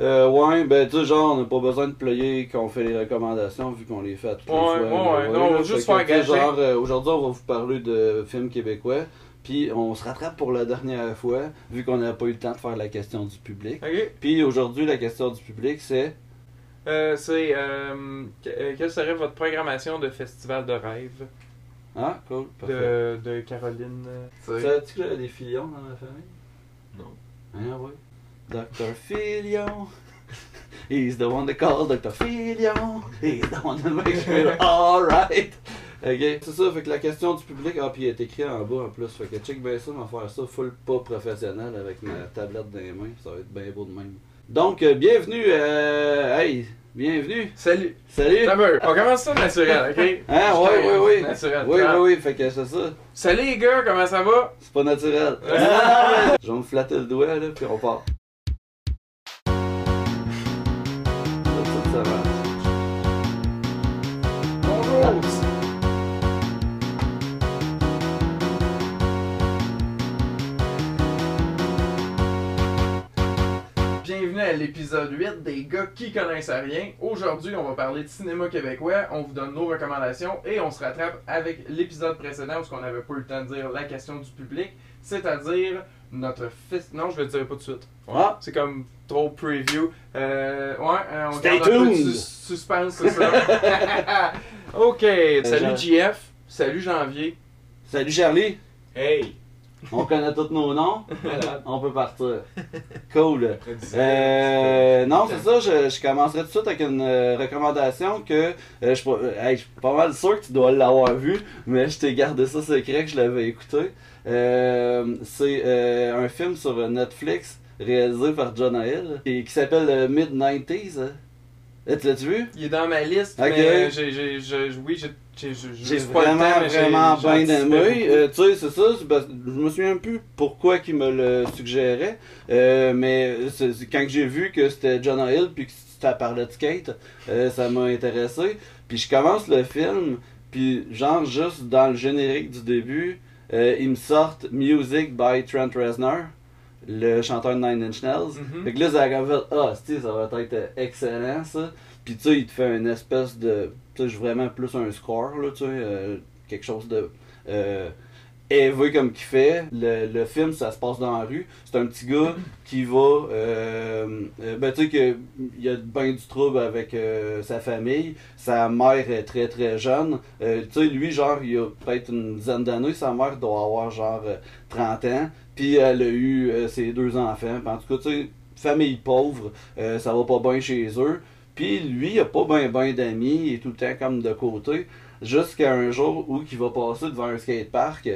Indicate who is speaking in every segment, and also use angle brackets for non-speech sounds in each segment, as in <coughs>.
Speaker 1: Euh, ouais, ben tu sais, genre, on n'a pas besoin de player qu'on fait les recommandations vu qu'on les fait à toutes les
Speaker 2: Ouais,
Speaker 1: fois.
Speaker 2: ouais,
Speaker 1: là,
Speaker 2: ouais, non, on va juste
Speaker 1: que,
Speaker 2: faire.
Speaker 1: Genre, euh, aujourd'hui, on va vous parler de films québécois. Puis on se rattrape pour la dernière fois, vu qu'on n'a pas eu le temps de faire la question du public. Puis aujourd'hui, la question du public, c'est?
Speaker 2: Euh, c'est. Euh, euh, quelle serait votre programmation de festival de rêve?
Speaker 1: Ah, cool, parfait.
Speaker 2: de, de Caroline
Speaker 1: Savais-tu que j'avais des filions dans ma famille?
Speaker 3: Non.
Speaker 1: Ah ouais. Dr. Filion. He's the one they call Dr. Filion. He's the one that makes me alright. Ok, c'est ça, fait que la question du public, ah, puis il est écrit en bas en plus, fait que check bien ça, on va faire ça full pas professionnel avec ma tablette dans les mains, ça va être bien beau de même. Donc, euh, bienvenue, euh, hey, bienvenue,
Speaker 2: Salut!
Speaker 1: salut!
Speaker 2: D'abord, on commence ça naturel, ok?
Speaker 1: Hein, ouais, ouais, ouais.
Speaker 2: Naturel.
Speaker 1: Oui,
Speaker 2: Ah.
Speaker 1: oui, oui, fait que c'est ça,
Speaker 2: Salut les gars, comment ça va?
Speaker 1: c'est pas naturel. <laughs> Je vais me flatter le doigt, là, puis on part.
Speaker 2: L'épisode 8 des gars qui connaissent à rien. Aujourd'hui, on va parler de cinéma québécois. On vous donne nos recommandations et on se rattrape avec l'épisode précédent où on n'avait pas eu le temps de dire la question du public, c'est-à-dire notre fils. Non, je le dirai pas tout de suite. Ouais,
Speaker 1: Ah.
Speaker 2: C'est comme trop preview. Euh, ouais, euh, on
Speaker 1: Stay
Speaker 2: garde un peu de
Speaker 1: tuned.
Speaker 2: sus- suspense, c'est ça. <laughs> ok, salut
Speaker 1: Jean-
Speaker 2: JF, salut Janvier.
Speaker 1: Salut Charlie,
Speaker 3: Hey!
Speaker 1: On connaît tous nos noms, on peut partir. Cool. Euh, non, c'est ça, je, je commencerai tout de suite avec une euh, recommandation que euh, je, suis pas- hey, je suis pas mal sûr que tu dois l'avoir vu, mais je t'ai gardé ça secret que je l'avais écouté. Euh, c'est euh, un film sur Netflix réalisé par John Hill et qui s'appelle euh, Mid-90s. hein. Tu l'as-tu vu?
Speaker 2: Il est dans ma liste, mais oui, J'ai j'ai
Speaker 1: vraiment, vraiment bien aimé. Euh, tu sais, c'est ça. je me souviens plus pourquoi il me le suggérait. euh, mais quand j'ai vu que c'était John Hill puis que ça parlait de skate, euh, ça m'a intéressé. Puis je commence le film, puis genre juste dans le générique du début, ils me sortent Music by Trent Reznor, le chanteur de Nine Inch Nails.
Speaker 2: Mhm.
Speaker 1: Fait que là, ça fait, ah, tu sais, ça va être excellent, ça. Puis tu sais, il te fait une espèce de, tu sais, vraiment plus un score, là, tu sais, euh, quelque chose de euh, élevé comme qu'il fait. Le, le film, ça se passe dans la rue. C'est un petit gars qui va, euh, euh, ben tu sais, que il y a bien du trouble avec euh, sa famille. Sa mère est très très jeune. Euh, tu sais, lui, genre, il a peut-être une dizaine d'années. Sa mère doit avoir genre euh, 30 ans. Puis elle a eu ses deux enfants. Puis en tout cas, tu sais, famille pauvre, ça va pas bien chez eux. Puis lui, il a pas bien ben, d'amis, il est tout le temps comme de côté. Jusqu'à un jour où il va passer devant un skatepark.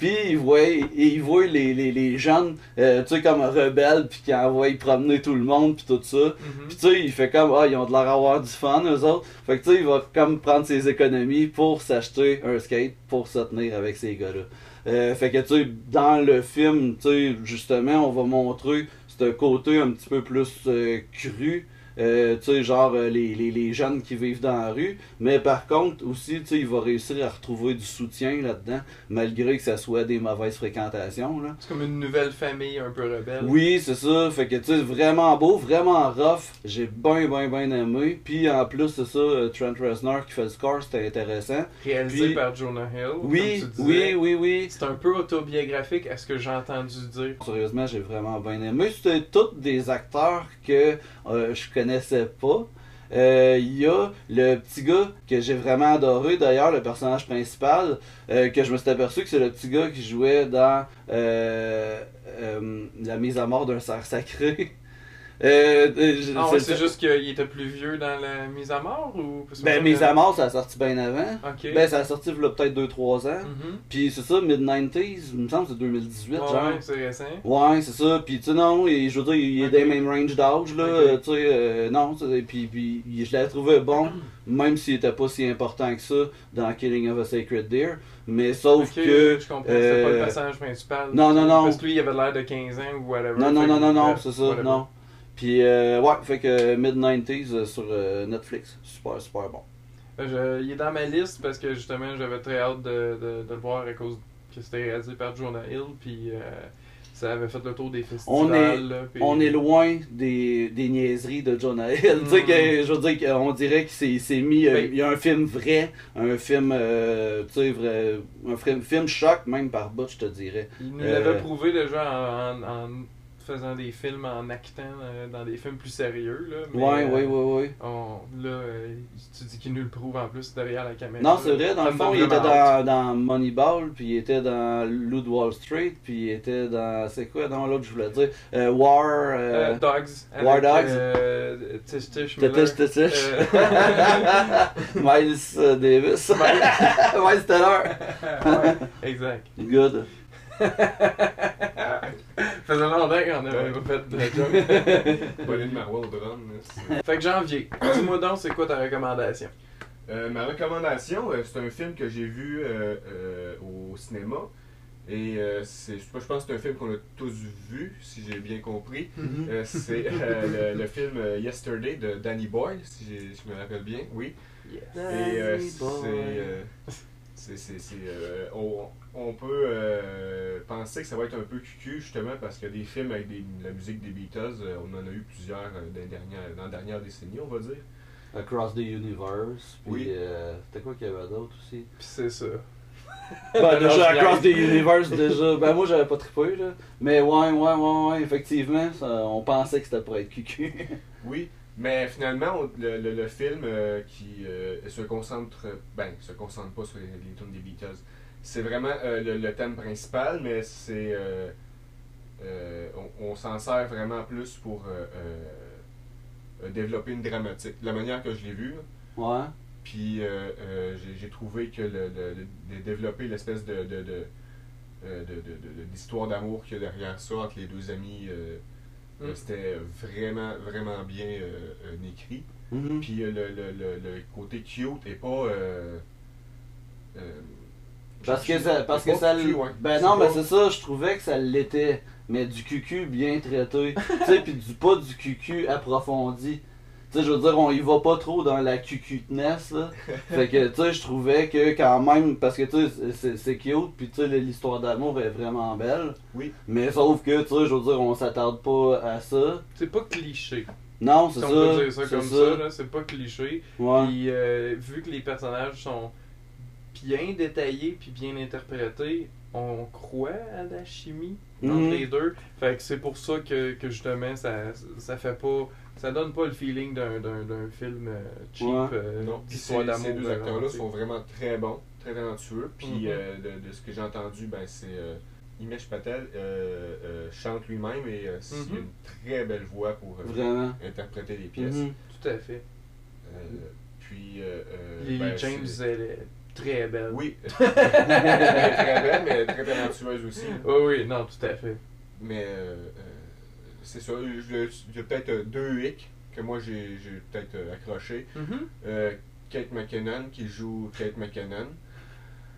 Speaker 1: Puis il voit, il voit les, les, les jeunes, euh, tu sais, comme rebelles, puis qui envoient promener tout le monde, puis tout ça.
Speaker 2: Mhm.
Speaker 1: Puis tu sais, il fait comme, ah, ils ont de l'air avoir du fun, eux autres. Fait que tu sais, il va comme prendre ses économies pour s'acheter un skate pour se tenir avec ces gars-là. Euh, fait que tu sais, dans le film, tu sais, justement, on va montrer ce côté un petit peu plus euh, cru. Euh, tu sais, genre euh, les, les, les jeunes qui vivent dans la rue. Mais par contre, aussi, tu sais, il va réussir à retrouver du soutien là-dedans, malgré que ça soit des mauvaises fréquentations, là.
Speaker 2: C'est comme une nouvelle famille un peu rebelle.
Speaker 1: Oui, c'est ça. Fait que tu sais, vraiment beau, vraiment rough. J'ai bien, bien, bien aimé. Puis en plus, c'est ça, euh, Trent Reznor qui fait le score, c'était intéressant.
Speaker 2: Réalisé
Speaker 1: Puis-
Speaker 2: par Jonah Hill.
Speaker 1: Oui,
Speaker 2: comme tu
Speaker 1: oui, oui, oui.
Speaker 2: C'est un peu autobiographique à ce que j'ai entendu dire.
Speaker 1: Sérieusement, j'ai vraiment bien aimé. C'était tous des acteurs que euh, je connaissais pas. Euh, Il y a le petit gars que j'ai vraiment adoré, d'ailleurs, le personnage principal, euh, que je me suis aperçu que c'est le petit gars qui jouait dans euh, euh, La mise à mort d'un cerf sacré. <laughs> Euh, euh,
Speaker 2: Ah ouais,
Speaker 1: c'est-
Speaker 2: c'est juste qu'il était plus vieux dans la mise à mort ou.
Speaker 1: Ben, Mise à mort, ça a sorti bien avant. Ben, ça a sorti il y a peut-être 2-3 ans.
Speaker 2: Mhm.
Speaker 1: Puis c'est ça, mid-90s, il me semble que c'est 2018,
Speaker 2: Ouais,
Speaker 1: genre.
Speaker 2: ouais, c'est récent.
Speaker 1: Ouais, c'est ça. Puis, tu sais, non, il- je veux dire, il est
Speaker 2: Ok.
Speaker 1: des mêmes range d'âge, là. Tu sais, euh, non, puis, puis je l'avais trouvé bon, <clears throat> même s'il était pas si important que ça dans Killing of a Sacred Deer. Mais sauf que.
Speaker 2: Je comprends, c'était pas le
Speaker 1: euh,
Speaker 2: personnage principal.
Speaker 1: non, non, non.
Speaker 2: Parce que lui, il avait l'air de 15 ans ou whatever.
Speaker 1: Non, non, non, non, non, c'est ça,
Speaker 2: whatever.
Speaker 1: non. Puis, euh, ouais, fait que mid-90s euh, sur euh, Netflix. Super, super bon.
Speaker 2: Je- il est dans ma liste parce que justement, j'avais très hâte de, de, de le voir à cause que c'était réalisé par Jonah Hill. Puis Ça avait fait le tour des festivals.
Speaker 1: On est-
Speaker 2: là, puis-
Speaker 1: On est loin des, des niaiseries de John Hill. tu sais
Speaker 2: Mm.
Speaker 1: que, je veux dire qu'on dirait qu'il s'est- mis. euh,
Speaker 2: Ben-
Speaker 1: il y a un film vrai, un film, euh, tu sais, vrai, un film, film choc, même par bout, je te dirais.
Speaker 2: Il nous
Speaker 1: Euh,
Speaker 2: l'avait prouvé déjà en, en- en faisant des films, en actant euh, dans des films plus sérieux. Là, mais,
Speaker 1: Ouais,
Speaker 2: euh,
Speaker 1: ouais, ouais, ouais.
Speaker 2: on- là, euh, tu dis qu'il nous le prouve en plus derrière la caméra.
Speaker 1: Non, c'est vrai, dans le fond, il était dans, dans Moneyball, puis il était dans de Wall Street, puis il était dans. C'est quoi, dans l'autre, je voulais dire euh, War.
Speaker 2: Euh,
Speaker 1: Euh,
Speaker 2: Dogs.
Speaker 1: War Dogs.
Speaker 2: Euh, Tish. Euh, <laughs>
Speaker 1: Miles euh, Davis. Miles <laughs> Teller. <laughs>
Speaker 2: ouais, exact.
Speaker 1: Good.
Speaker 2: Faisait longtemps qu'on avait pas fait de la joke.
Speaker 3: Pauline Marois au c'est-
Speaker 2: fait que janvier, dis-moi donc, c'est quoi ta recommandation?
Speaker 3: Euh, ma recommandation, euh, c'est un film que j'ai vu euh, euh, au cinéma. Et euh, c'est, je pense que c'est un film qu'on a tous vu, si j'ai bien compris. Euh, c'est euh, le, le film euh, Yesterday de Danny Boyle, si je me rappelle bien, oui.
Speaker 2: Yes.
Speaker 3: Et euh,
Speaker 1: Boyle.
Speaker 3: euh, c'est, c'est, c'est, euh, on, on peut euh, penser que ça va être un peu cucu justement parce qu'il y a des films avec des- la musique des Beatles, euh, on en a eu plusieurs euh, dans, les dernières, dans la dernière décennie, on va dire.
Speaker 1: Across the Universe. Puis,
Speaker 3: Oui.
Speaker 1: euh, c'était quoi qu'il y avait d'autre aussi?
Speaker 2: Pis c'est ça.
Speaker 1: Ben,
Speaker 2: Non,
Speaker 1: déjà, Across the. Universe, déjà. Ben, moi, j'avais pas trippé, là. Mais ouais, ouais, ouais, ouais, effectivement, ça, on pensait que c'était pour être cucu.
Speaker 3: Oui, mais finalement, on- le, le- le film euh, qui euh, se concentre, ben, se concentre pas sur les, les tunes des Beatles. C'est vraiment euh, le, le thème principal, mais c'est, on, on s'en sert vraiment plus pour développer une dramatique. La manière que je l'ai vu, là.
Speaker 1: Ouais.
Speaker 3: puis j'ai- trouvé que de développer l'espèce de, de, de, de- de- de- de- d'histoire d'amour qu'il y a derrière ça entre les deux amis. Euh,
Speaker 2: Mm.
Speaker 3: C'était vraiment, vraiment bien euh, euh, écrit.
Speaker 1: Mhm.
Speaker 3: Puis le, le, le, le côté cute est pas. euh,
Speaker 1: Parce que ça, parce que ça,
Speaker 3: ouais.
Speaker 1: ben non, mais c'est ça, je trouvais que ça l'était, mais du cucu bien traité, <laughs> tu sais, puis du pas du cucu approfondi. Tu sais, je veux dire, on y va pas trop dans la cucuteness, là. <laughs> Fait que, tu sais, je trouvais que quand même, parce que, tu sais, c'est- c'est cute, puis tu sais, l'histoire d'amour est vraiment belle.
Speaker 3: Oui.
Speaker 1: Mais sauf que, tu sais, je veux dire, on s'attarde pas à ça.
Speaker 2: C'est pas cliché.
Speaker 1: Non,
Speaker 2: Si
Speaker 1: c'est
Speaker 2: on
Speaker 1: ça.
Speaker 2: peut dire ça
Speaker 1: c'est
Speaker 2: comme ça, là, c'est pas cliché.
Speaker 1: Ouais.
Speaker 2: Puis euh, vu que les personnages sont bien détaillés puis bien interprétés, on croit à la chimie entre
Speaker 1: Mhm.
Speaker 2: les deux. Fait que c'est pour ça que, que justement ça, ça fait pas. Ça donne pas le feeling d'un, d'un, d'un film euh, cheap
Speaker 1: Ouais.
Speaker 2: euh,
Speaker 3: Non, ces,
Speaker 2: d'amour.
Speaker 3: ces deux acteurs-là sont vraiment très bons, très talentueux. Puis
Speaker 2: Mhm.
Speaker 3: euh, de, de ce que j'ai entendu, ben, c'est euh, Himesh Patel euh, euh, chante lui-même et euh, c'est
Speaker 2: Mhm.
Speaker 3: une très belle voix pour euh,
Speaker 1: Vraiment.
Speaker 3: interpréter les pièces.
Speaker 1: Mhm.
Speaker 2: Tout à fait.
Speaker 3: Euh, puis
Speaker 2: Lily
Speaker 3: ben,
Speaker 2: James, elle est très belle.
Speaker 3: Oui, <laughs> elle est très belle, mais très talentueuse aussi.
Speaker 2: Oui, oui, non, tout à fait.
Speaker 3: Mais euh, euh, c'est ça, je- j'ai peut-être euh, deux hicks que moi j'ai peut-être euh, accroché.
Speaker 2: Mhm.
Speaker 3: Euh, Kate McKinnon qui joue Kate McKinnon.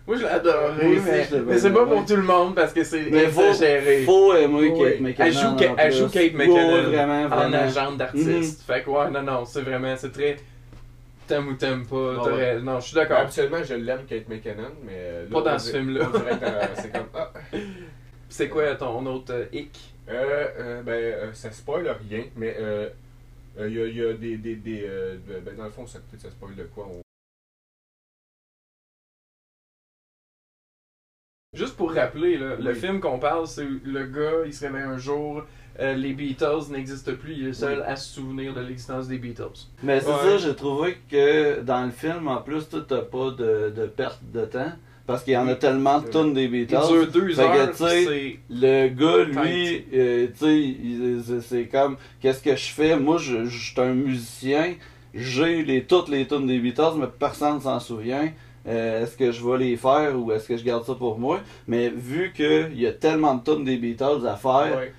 Speaker 2: Moi, je l'ai adoré,
Speaker 1: Moi aussi,
Speaker 2: mais, mais c'est pas pour tout le monde parce que c'est exagéré.
Speaker 1: faut aimer
Speaker 3: Oui.
Speaker 1: Kate McKinnon.
Speaker 2: Elle joue, Ka-
Speaker 1: en
Speaker 2: elle
Speaker 1: plus.
Speaker 2: joue Kate McKinnon
Speaker 1: vraiment,
Speaker 2: en
Speaker 1: vraiment.
Speaker 2: agente d'artiste. Fait que ouais, non, non, c'est vraiment, c'est très. T'aimes ou t'aimes pas.
Speaker 3: Ah ouais.
Speaker 2: Non, je suis d'accord.
Speaker 3: Habituellement, je l'aime Kate McKinnon, mais là,
Speaker 2: Pas dans ce film-là.
Speaker 3: C'est comme ah.
Speaker 2: C'est quoi ton autre euh, hic?
Speaker 3: Ben, euh, ça spoil rien, mais euh, euh, il y, y a des. des, des euh, de- ben, dans le fond, ça, peut-être ça spoil de quoi on-
Speaker 2: Juste pour rappeler, là, le film qu'on parle, c'est le gars, il se réveille un jour, euh, les Beatles n'existent plus, il est le seul
Speaker 3: Oui.
Speaker 2: à se souvenir de l'existence des Beatles.
Speaker 1: Mais c'est
Speaker 2: Ouais.
Speaker 1: ça, j'ai trouvé que dans le film, en plus, tu t'as pas de, de perte de temps. Parce qu'il y en a tellement de tunes des
Speaker 2: Il
Speaker 1: Beatles.
Speaker 2: dure deux
Speaker 1: Fait que,
Speaker 2: heures, c'est.
Speaker 1: Le gars, lui, euh, tu sais, c'est- comme, qu'est-ce que je fais? Moi, je, je suis un musicien, j'ai les, toutes les tunes des Beatles, mais personne s'en souvient. Euh, est-ce que je vais les faire ou est-ce que je garde ça pour moi? Mais vu qu'il y a tellement de tunes des Beatles à faire,
Speaker 2: Ouais.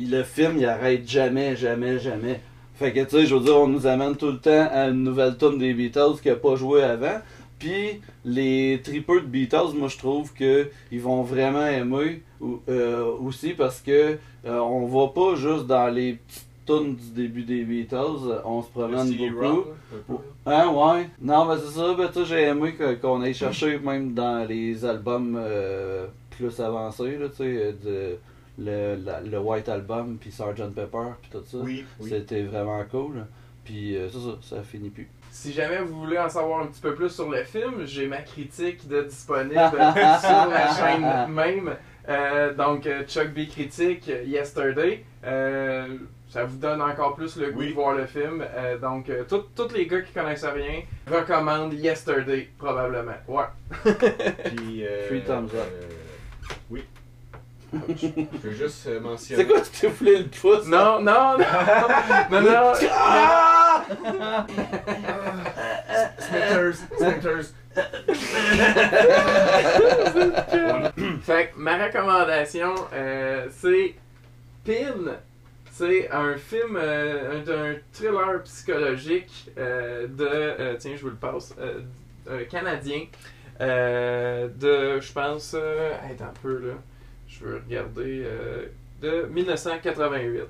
Speaker 1: le film, il arrête jamais, jamais, jamais. Fait que, tu sais, je veux dire, on nous amène tout le temps à une nouvelle tune des Beatles qui n'a pas joué avant. Puis, les tripeux de Beatles, moi, je trouve que ils vont vraiment aimer euh, aussi parce que euh, on va pas juste dans les petites tunes du début des Beatles, on se promène beaucoup.
Speaker 3: Rock.
Speaker 1: Hein, ouais. Non, mais c'est ça, ben, j'ai aimé qu'on aille chercher même dans les albums euh, plus avancés, là, tu sais, de le, la- le White Album, puis Sgt. Pepper, puis tout ça.
Speaker 3: Oui, oui.
Speaker 1: C'était vraiment cool. Puis euh, ça, ça, ça finit plus.
Speaker 2: Si jamais vous voulez en savoir un petit peu plus sur le film, j'ai ma critique de disponible <laughs> sur la chaîne même. Euh, donc, euh, Chuck B critique euh, Yesterday. Euh, ça vous donne encore plus le goût
Speaker 3: Oui.
Speaker 2: de voir le film. Euh, donc, tous les gars qui connaissent rien recommandent Yesterday, probablement. Ouais. <laughs>
Speaker 3: Puis, euh,
Speaker 1: Three thumbs up.
Speaker 3: euh, oui. Je veux juste euh, mentionner.
Speaker 1: C'est quoi, tu t'es foulé le pouce?
Speaker 2: Non, non, non, non, non.
Speaker 1: Ah!
Speaker 3: Smithers, Smithers.
Speaker 2: Fait que ma recommandation, euh, c'est Pin. C'est un film, euh, un, un thriller psychologique euh, de, tiens, je vous le passe, canadien, de, je pense, euh, attends un peu là, je veux regarder, euh, de 1988.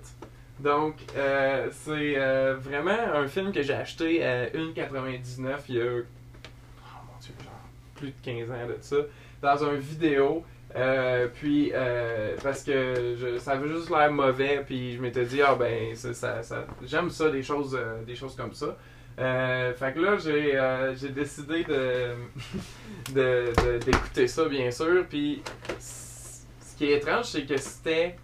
Speaker 2: Donc, euh, c'est euh, vraiment un film que j'ai acheté à 1,99 il y a, oh plus de 15 ans de ça, dans un vidéo. Puis, parce que ça avait juste l'air mauvais, puis je m'étais dit, ah ben, ça, j'aime ça, des choses, des choses comme ça. Fait que là, j'ai décidé de <laughs> de- de- d'écouter ça, bien sûr. Puis, qui est étrange, c'est que c'était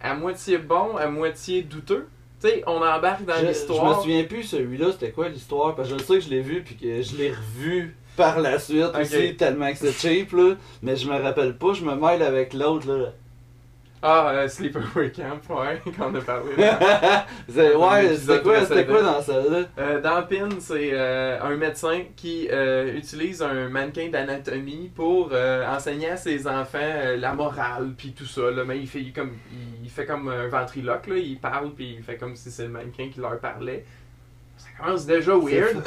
Speaker 2: à moitié bon, à moitié douteux. Tu sais, on embarque dans
Speaker 1: Je, je me
Speaker 2: l'histoire.
Speaker 1: souviens plus celui-là, c'était quoi l'histoire? Parce que je sais que je l'ai vu puis que je l'ai revu par la suite aussi, tellement que c'est cheap là. Mais je me rappelle pas, je me mêle avec l'autre là.
Speaker 2: Ah, euh, Sleepaway Camp, ouais, <laughs> qu'on a parlé. <laughs>
Speaker 1: C'est- ouais, c'était quoi, c'était quoi dans celle-là?
Speaker 2: Euh, dans Pin, c'est euh, un médecin qui euh, utilise un mannequin d'anatomie pour enseigner à ses enfants la morale puis tout ça. Là. Mais il fait il, comme il fait comme un ventriloque, là. il parle puis il fait comme si c'est le mannequin qui leur parlait. Ça commence déjà weird,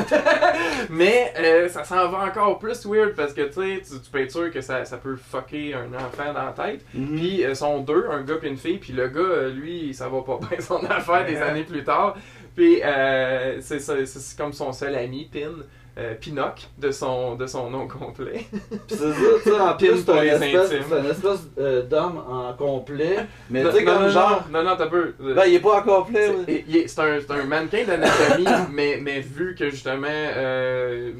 Speaker 2: mais euh, ça s'en va encore plus weird parce que tu sais, tu peux être sûr que ça, ça peut fucker un enfant dans la tête.
Speaker 1: Mhm.
Speaker 2: Puis euh, sont deux, un gars et une fille. Puis le gars, euh, lui, ça va pas <laughs> bien son affaire des années plus tard. Puis euh, c'est comme son seul ami, Pin. Euh, Pinoc, de son, de son nom complet.
Speaker 1: C'est ça, tu sais, en
Speaker 2: Plus
Speaker 1: c'est un espèce, c'est un espèce euh, d'homme en complet. Mais tu sais, comme
Speaker 2: non,
Speaker 1: genre.
Speaker 2: Non, non, t'as peu.
Speaker 1: Ben, il est pas en complet,
Speaker 2: C'est- il est- c'est un, c'est un mannequin d'anatomie, <coughs> mais, mais vu que justement, euh,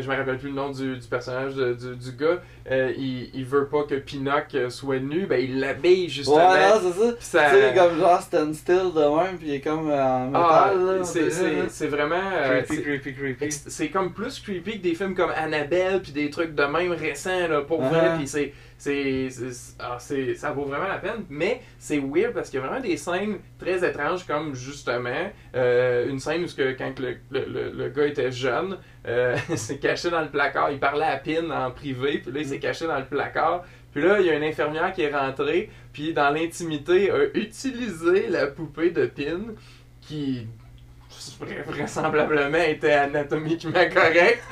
Speaker 2: je me rappelle plus le nom du, du personnage de- du, du gars, euh, il, il veut pas que Pinoc euh, soit nu, ben il l'habille justement.
Speaker 1: Ouais, non, c'est ça.
Speaker 2: Puis ça-
Speaker 1: Tu sais, comme genre stand still de même, pis il est comme euh, en métal,
Speaker 2: Ah,
Speaker 1: là.
Speaker 2: c'est- c'est c'est vraiment. euh,
Speaker 1: Creepy, creepy, creepy.
Speaker 2: C'est comme plus creepy que des films comme Annabelle puis des trucs de même récents là, pour vrai puis c'est c'est c'est- ah, c'est- ça vaut vraiment la peine mais c'est weird parce qu'il y a vraiment des scènes très étranges comme justement euh, une scène où que, quand le, le, le- le gars était jeune euh, <laughs> il s'est caché dans le placard. Il parlait à Pin en privé puis là il s'est caché dans le placard. Puis là il y a une infirmière qui est rentrée puis dans l'intimité a utilisé la poupée de Pin qui vraisemblablement était anatomiquement correct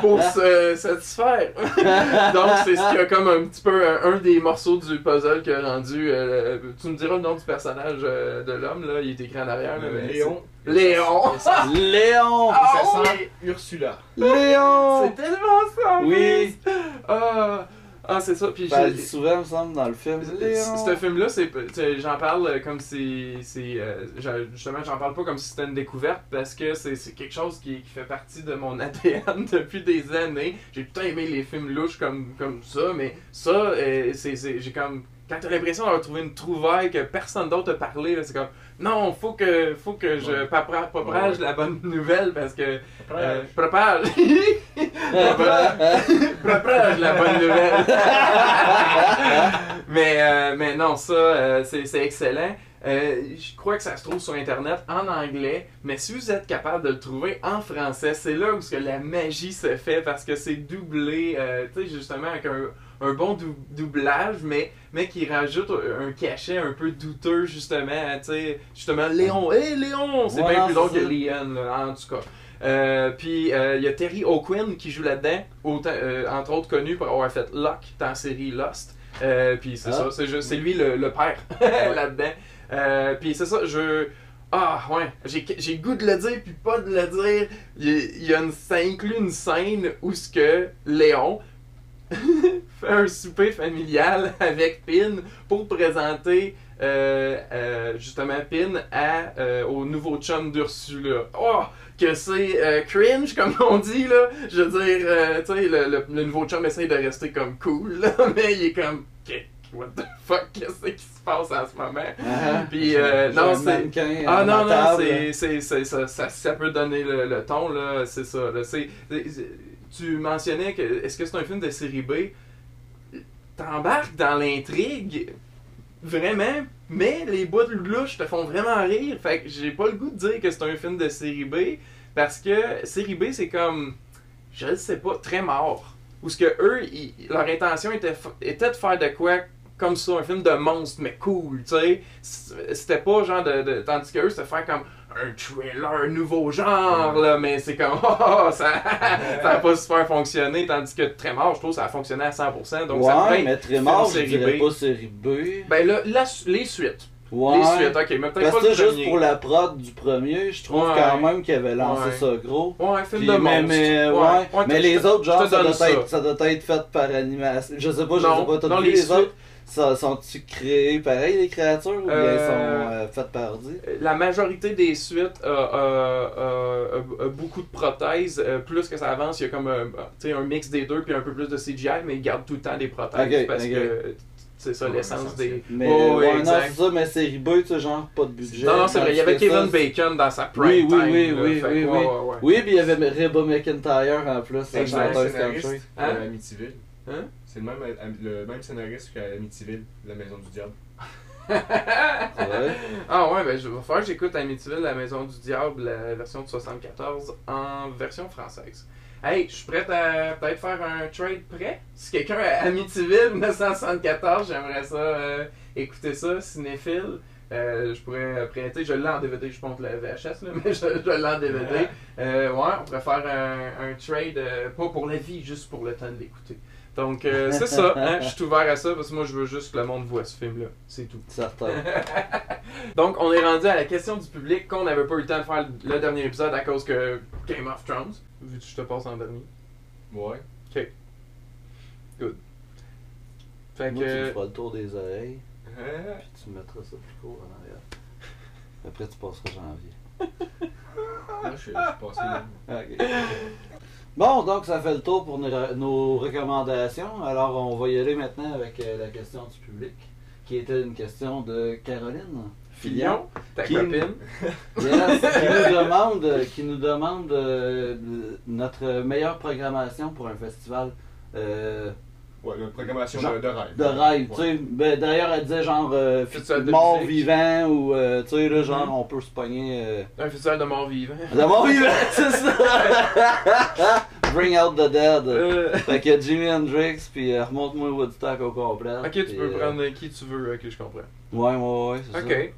Speaker 2: pour se satisfaire. <laughs> Donc c'est ce qui a comme un petit peu un, un des morceaux du puzzle qui a rendu. euh, tu me diras le nom du personnage euh, de l'homme là, il est écrit en arrière. là, mais
Speaker 3: Léon.
Speaker 2: Léon.
Speaker 3: Et ça,
Speaker 1: Léon!
Speaker 2: Ah,
Speaker 3: et ça
Speaker 2: oui.
Speaker 3: sent Ursula.
Speaker 1: Léon!
Speaker 2: C'est tellement ça.
Speaker 1: Oui!
Speaker 2: Ah, c'est ça. Puis
Speaker 1: Ben, souvent, me semble, dans le film. Léon!
Speaker 2: Ce film-là, c'est, j'en parle euh, comme si, c'est, euh, justement, j'en parle pas comme si c'était une découverte parce que c'est, quelque chose qui, qui fait partie de mon <laughs> ADN depuis des années. J'ai tout aimé les films louches comme, comme ça, mais ça, euh, c'est, j'ai comme, quand t'as l'impression d'avoir trouvé une trouvaille que personne d'autre a parlé, c'est comme, non, faut que, faut que je papra- la bonne nouvelle parce que, euh, propage. <laughs> Propage la bonne nouvelle. <laughs> mais, euh, mais non, ça, euh, c'est c'est excellent. Euh, je crois que ça se trouve sur Internet en anglais, mais si vous êtes capable de le trouver en français, c'est là où ce que la magie se fait parce que c'est doublé, euh, tu sais, justement avec un, un bon dou- doublage, mais, mais qui rajoute un cachet un peu douteux, justement, tu sais, justement, Léon, hé Léon, c'est
Speaker 1: Ouais,
Speaker 2: bien plus drôle que là, en tout cas. Euh, puis euh, il y a Terry O'Quinn qui joue là-dedans, euh, entre autres connu pour avoir fait Locke dans la série Lost. Puis c'est
Speaker 1: Ah.
Speaker 2: ça, c'est lui le, le père <laughs> là-dedans. Puis c'est ça, je. Ah ouais, j'ai goût de le dire puis pas de le dire. Il, il y a une, ça inclut une scène où ce que Léon <laughs> fait un souper familial avec Pin pour présenter euh, euh, justement Pin à, euh, au nouveau chum d'Ursula. Oh! Que c'est cringe, comme on dit, là. Je veux dire, tu sais, le, le- le nouveau chum essaye de rester comme cool, là, <laughs> mais il est comme. What the fuck, qu'est-ce qui se passe en ce moment?
Speaker 1: Ah,
Speaker 2: Puis, euh, non, c'est. Ah non, non, c'est, ça, ça, peut donner le, le ton, là, c'est ça. Là, c'est- tu mentionnais que, est-ce que c'est un film de série B? T'embarques dans l'intrigue, vraiment, mais les bouts de louche te font vraiment rire. Fait que j'ai pas le goût de dire que c'est un film de série B, parce que série B, c'est comme, je sais pas, très mort. Ou ce que eux, leur intention était, était de faire de quoi comme ça, un film de monstre, mais cool, tu sais. C'était pas genre de, de- Tandis que eux, c'était faire comme un thriller, un nouveau genre, là, mais c'est comme, <laughs> oh, oh, ça ça a pas super fonctionné, tandis que Très mort, je trouve, ça a fonctionné à 100%, donc ça
Speaker 1: ouais,
Speaker 2: peut
Speaker 1: mais
Speaker 2: être
Speaker 1: très mort, je dirais
Speaker 2: B.
Speaker 1: pas série B.
Speaker 2: Ben là, la les suites.
Speaker 1: Ouais.
Speaker 2: Les suites, ok, mais peut-être pas le
Speaker 1: juste
Speaker 2: premier.
Speaker 1: pour la prod du premier, je trouve
Speaker 2: Ouais.
Speaker 1: quand même qu'il avait lancé
Speaker 2: Ouais.
Speaker 1: ça gros.
Speaker 2: Ouais, un film
Speaker 1: Puis,
Speaker 2: de
Speaker 1: mais, mais, ouais, mais les autres, genre, ça doit, être, ça doit être fait par animation. Je sais pas, je
Speaker 2: Non,
Speaker 1: sais pas. T'as
Speaker 2: les
Speaker 1: les, autres? Ça, sont-tu créés pareil, les créatures, ou bien
Speaker 2: Euh,
Speaker 1: ils sont euh, faites par ordi?
Speaker 2: La majorité des suites a, a- a- a- a beaucoup de prothèses. euh, plus que ça avance, il y a comme un, tu sais, un mix des deux puis un peu plus de CGI, mais ils gardent tout le temps des prothèses parce que c'est ça l'essence des.
Speaker 1: Mais
Speaker 2: Oh, oui,
Speaker 1: ouais, non, c'est ça, mais série B, tu sais, genre, pas de budget.
Speaker 2: Non, non, c'est vrai. Il y avait Kevin
Speaker 1: ça,
Speaker 2: Bacon dans sa prime
Speaker 1: Oui, oui,
Speaker 2: time.
Speaker 1: oui,
Speaker 2: là,
Speaker 1: oui,
Speaker 2: fait
Speaker 1: oui,
Speaker 2: ouais,
Speaker 1: oui.
Speaker 2: ouais, ouais.
Speaker 1: Oui, puis il y avait Reba McIntyre en plus, la
Speaker 3: C'est le
Speaker 1: chanteuse country.
Speaker 2: Hein?
Speaker 3: Amityville.
Speaker 2: Hein?
Speaker 3: C'est le même, le même scénariste qu'à Amityville, La Maison du Diable.
Speaker 1: Ouais.
Speaker 2: Ah ouais, ben je vais faire que j'écoute Amityville, La Maison du Diable, la version de 74 en version française. Hey, je suis prête à peut-être faire un trade prêt? Si quelqu'un a Amityville <laughs> 1974, j'aimerais ça euh, écouter ça, cinéphile. Euh, je pourrais prêter, je l'ai en DVD, je monte le VHS, là, <laughs> mais je, je l'ai en DVD. <laughs> Euh, ouais, on pourrait faire un, un trade, euh, pas pour la vie, juste pour le temps de l'écouter. Donc, euh, c'est ça, hein, je suis ouvert à ça parce que moi, je veux juste que le monde voit ce film-là. C'est tout.
Speaker 1: Certain. <laughs>
Speaker 2: Donc, on est rendu à la question du public qu'on n'avait pas eu le temps de faire le dernier épisode à cause que Game of Thrones, vu que je te passe en dernier.
Speaker 3: Ouais.
Speaker 2: Fait
Speaker 1: Moi, tu me
Speaker 2: que.
Speaker 1: feras le tour des oreilles,
Speaker 3: Hein?
Speaker 1: puis tu me mettras ça plus court en arrière. Après, tu passeras janvier.
Speaker 3: Là, je suis je suis passé là. <laughs>
Speaker 1: Bon, donc ça fait le tour pour nos, nos recommandations. Alors, on va y aller maintenant avec euh, la question du public, qui était une question de Caroline
Speaker 2: Fillon, ta
Speaker 1: Qui-
Speaker 2: copine. <laughs>
Speaker 1: Yes, qui nous demande, qui nous demande euh, notre meilleure programmation pour un festival euh,
Speaker 3: Ouais, une programmation
Speaker 1: Genre
Speaker 3: de, de rêve.
Speaker 1: de rêve.
Speaker 3: Ouais.
Speaker 1: tu sais. Ben, D'ailleurs, elle disait genre euh,
Speaker 2: Festival de
Speaker 1: mort
Speaker 2: musique.
Speaker 1: vivant ou euh, tu sais, là, genre
Speaker 2: Mhm.
Speaker 1: on peut se pogner. euh,
Speaker 2: Un festival de mort vivant.
Speaker 1: de mort vivant, <laughs> c'est ça! <laughs> Bring out the dead.
Speaker 2: Euh,
Speaker 1: Fait que Jimi Hendrix, puis euh, remonte-moi Woodstock au complet.
Speaker 2: ok, tu peux
Speaker 1: euh,
Speaker 2: prendre qui tu veux, ok, je comprends.
Speaker 1: Ouais, ouais, ouais, c'est ça.
Speaker 2: Ok.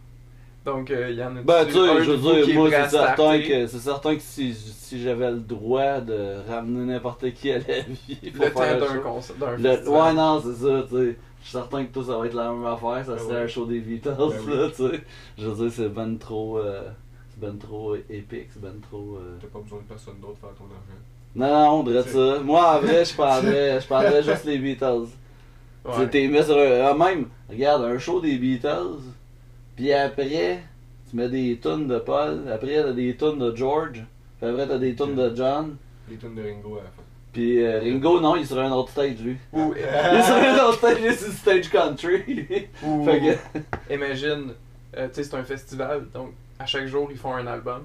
Speaker 2: Donc, il y en a
Speaker 1: Ben, tu sais, je veux dire, moi, c'est certain, que, c'est certain que si, si j'avais le droit de ramener n'importe qui à la vie pour
Speaker 2: Le temps
Speaker 1: faire un
Speaker 2: d'un concert, d'un
Speaker 1: Le- ouais, non, c'est ça, tu sais. Je suis certain que tout ça va être la même affaire, ça
Speaker 3: Ben
Speaker 1: serait
Speaker 3: oui.
Speaker 1: un show des Beatles,
Speaker 3: Ben oui.
Speaker 1: là, tu sais. Je veux dire, c'est ben trop. euh, c'est ben trop épique, c'est ben trop. euh,
Speaker 3: T'as pas besoin de personne d'autre pour faire ton argent.
Speaker 1: Non, non, on dirait ça. Moi, en vrai, je prendrais, je prendrais <laughs> juste les Beatles. Tu
Speaker 2: Ouais.
Speaker 1: t'es mis sur un. même, regarde, un show des Beatles, puis après, tu mets des tunes de Paul, après, t'as des tunes de George, puis après, t'as des tunes de John,
Speaker 3: Les tunes de Ringo à la fin.
Speaker 1: puis euh, Ringo, non, il est sur un autre stage, lui.
Speaker 2: Ou, <laughs>
Speaker 1: Il est sur un autre stage, il est sur stage country.
Speaker 2: ou-
Speaker 1: fait que.
Speaker 2: imagine, euh, tu sais, c'est un festival, donc à chaque jour, ils font un album.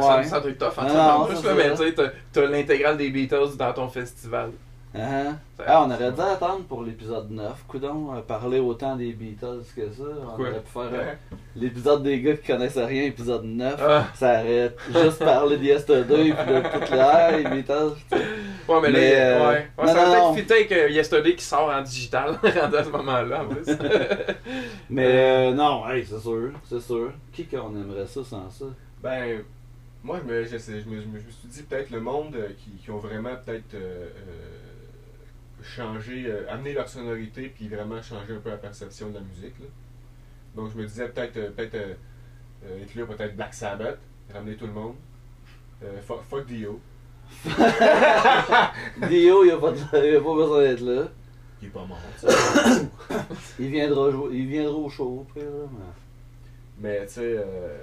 Speaker 2: Ça,
Speaker 1: Ouais.
Speaker 2: ça, être tough en
Speaker 1: Non,
Speaker 2: tabarnak,
Speaker 1: non,
Speaker 2: là,
Speaker 1: c'est
Speaker 2: mais tu sais, t'as- l'intégrale des Beatles dans ton festival.
Speaker 1: Hein?
Speaker 2: Ça-
Speaker 1: Ah, on aurait dû attendre pour l'épisode 9. Coudon, euh, parler autant des Beatles que ça. On aurait pu faire euh, l'épisode des gars qui connaissent rien, épisode 9.
Speaker 2: Ah.
Speaker 1: Ça aurait juste parlé de Yesterday puis de toute l'air, les <laughs> Beatles.
Speaker 2: Ouais, mais,
Speaker 1: Mais,
Speaker 2: là,
Speaker 1: euh,
Speaker 2: ouais. ouais
Speaker 1: non,
Speaker 2: ça
Speaker 1: non,
Speaker 2: va
Speaker 1: non.
Speaker 2: peut-être fitter avec euh, Yesterday qui sort en digital <laughs> à ce moment-là, en plus. <laughs>
Speaker 1: Mais euh, non, hey, c'est sûr, c'est sûr. Qui qu'on aimerait ça sans ça?
Speaker 3: Ben, moi, je me, je, sais- je me, je me- je me suis dit peut-être le monde euh, qui, qui ont vraiment peut-être euh, euh, changé, euh, amené leur sonorité, puis vraiment changé un peu la perception de la musique. là. Donc, je me disais peut-être peut-être euh, euh, inclure peut-être Black Sabbath, ramener tout le monde. Euh, fuck, fuck Dio.
Speaker 1: Dio, il a pas, de- il a pas besoin d'être là.
Speaker 3: Il est pas mort. <coughs>
Speaker 1: Il viendra, jouer- il viendra au show, là, mais-
Speaker 3: Mais tu sais, euh,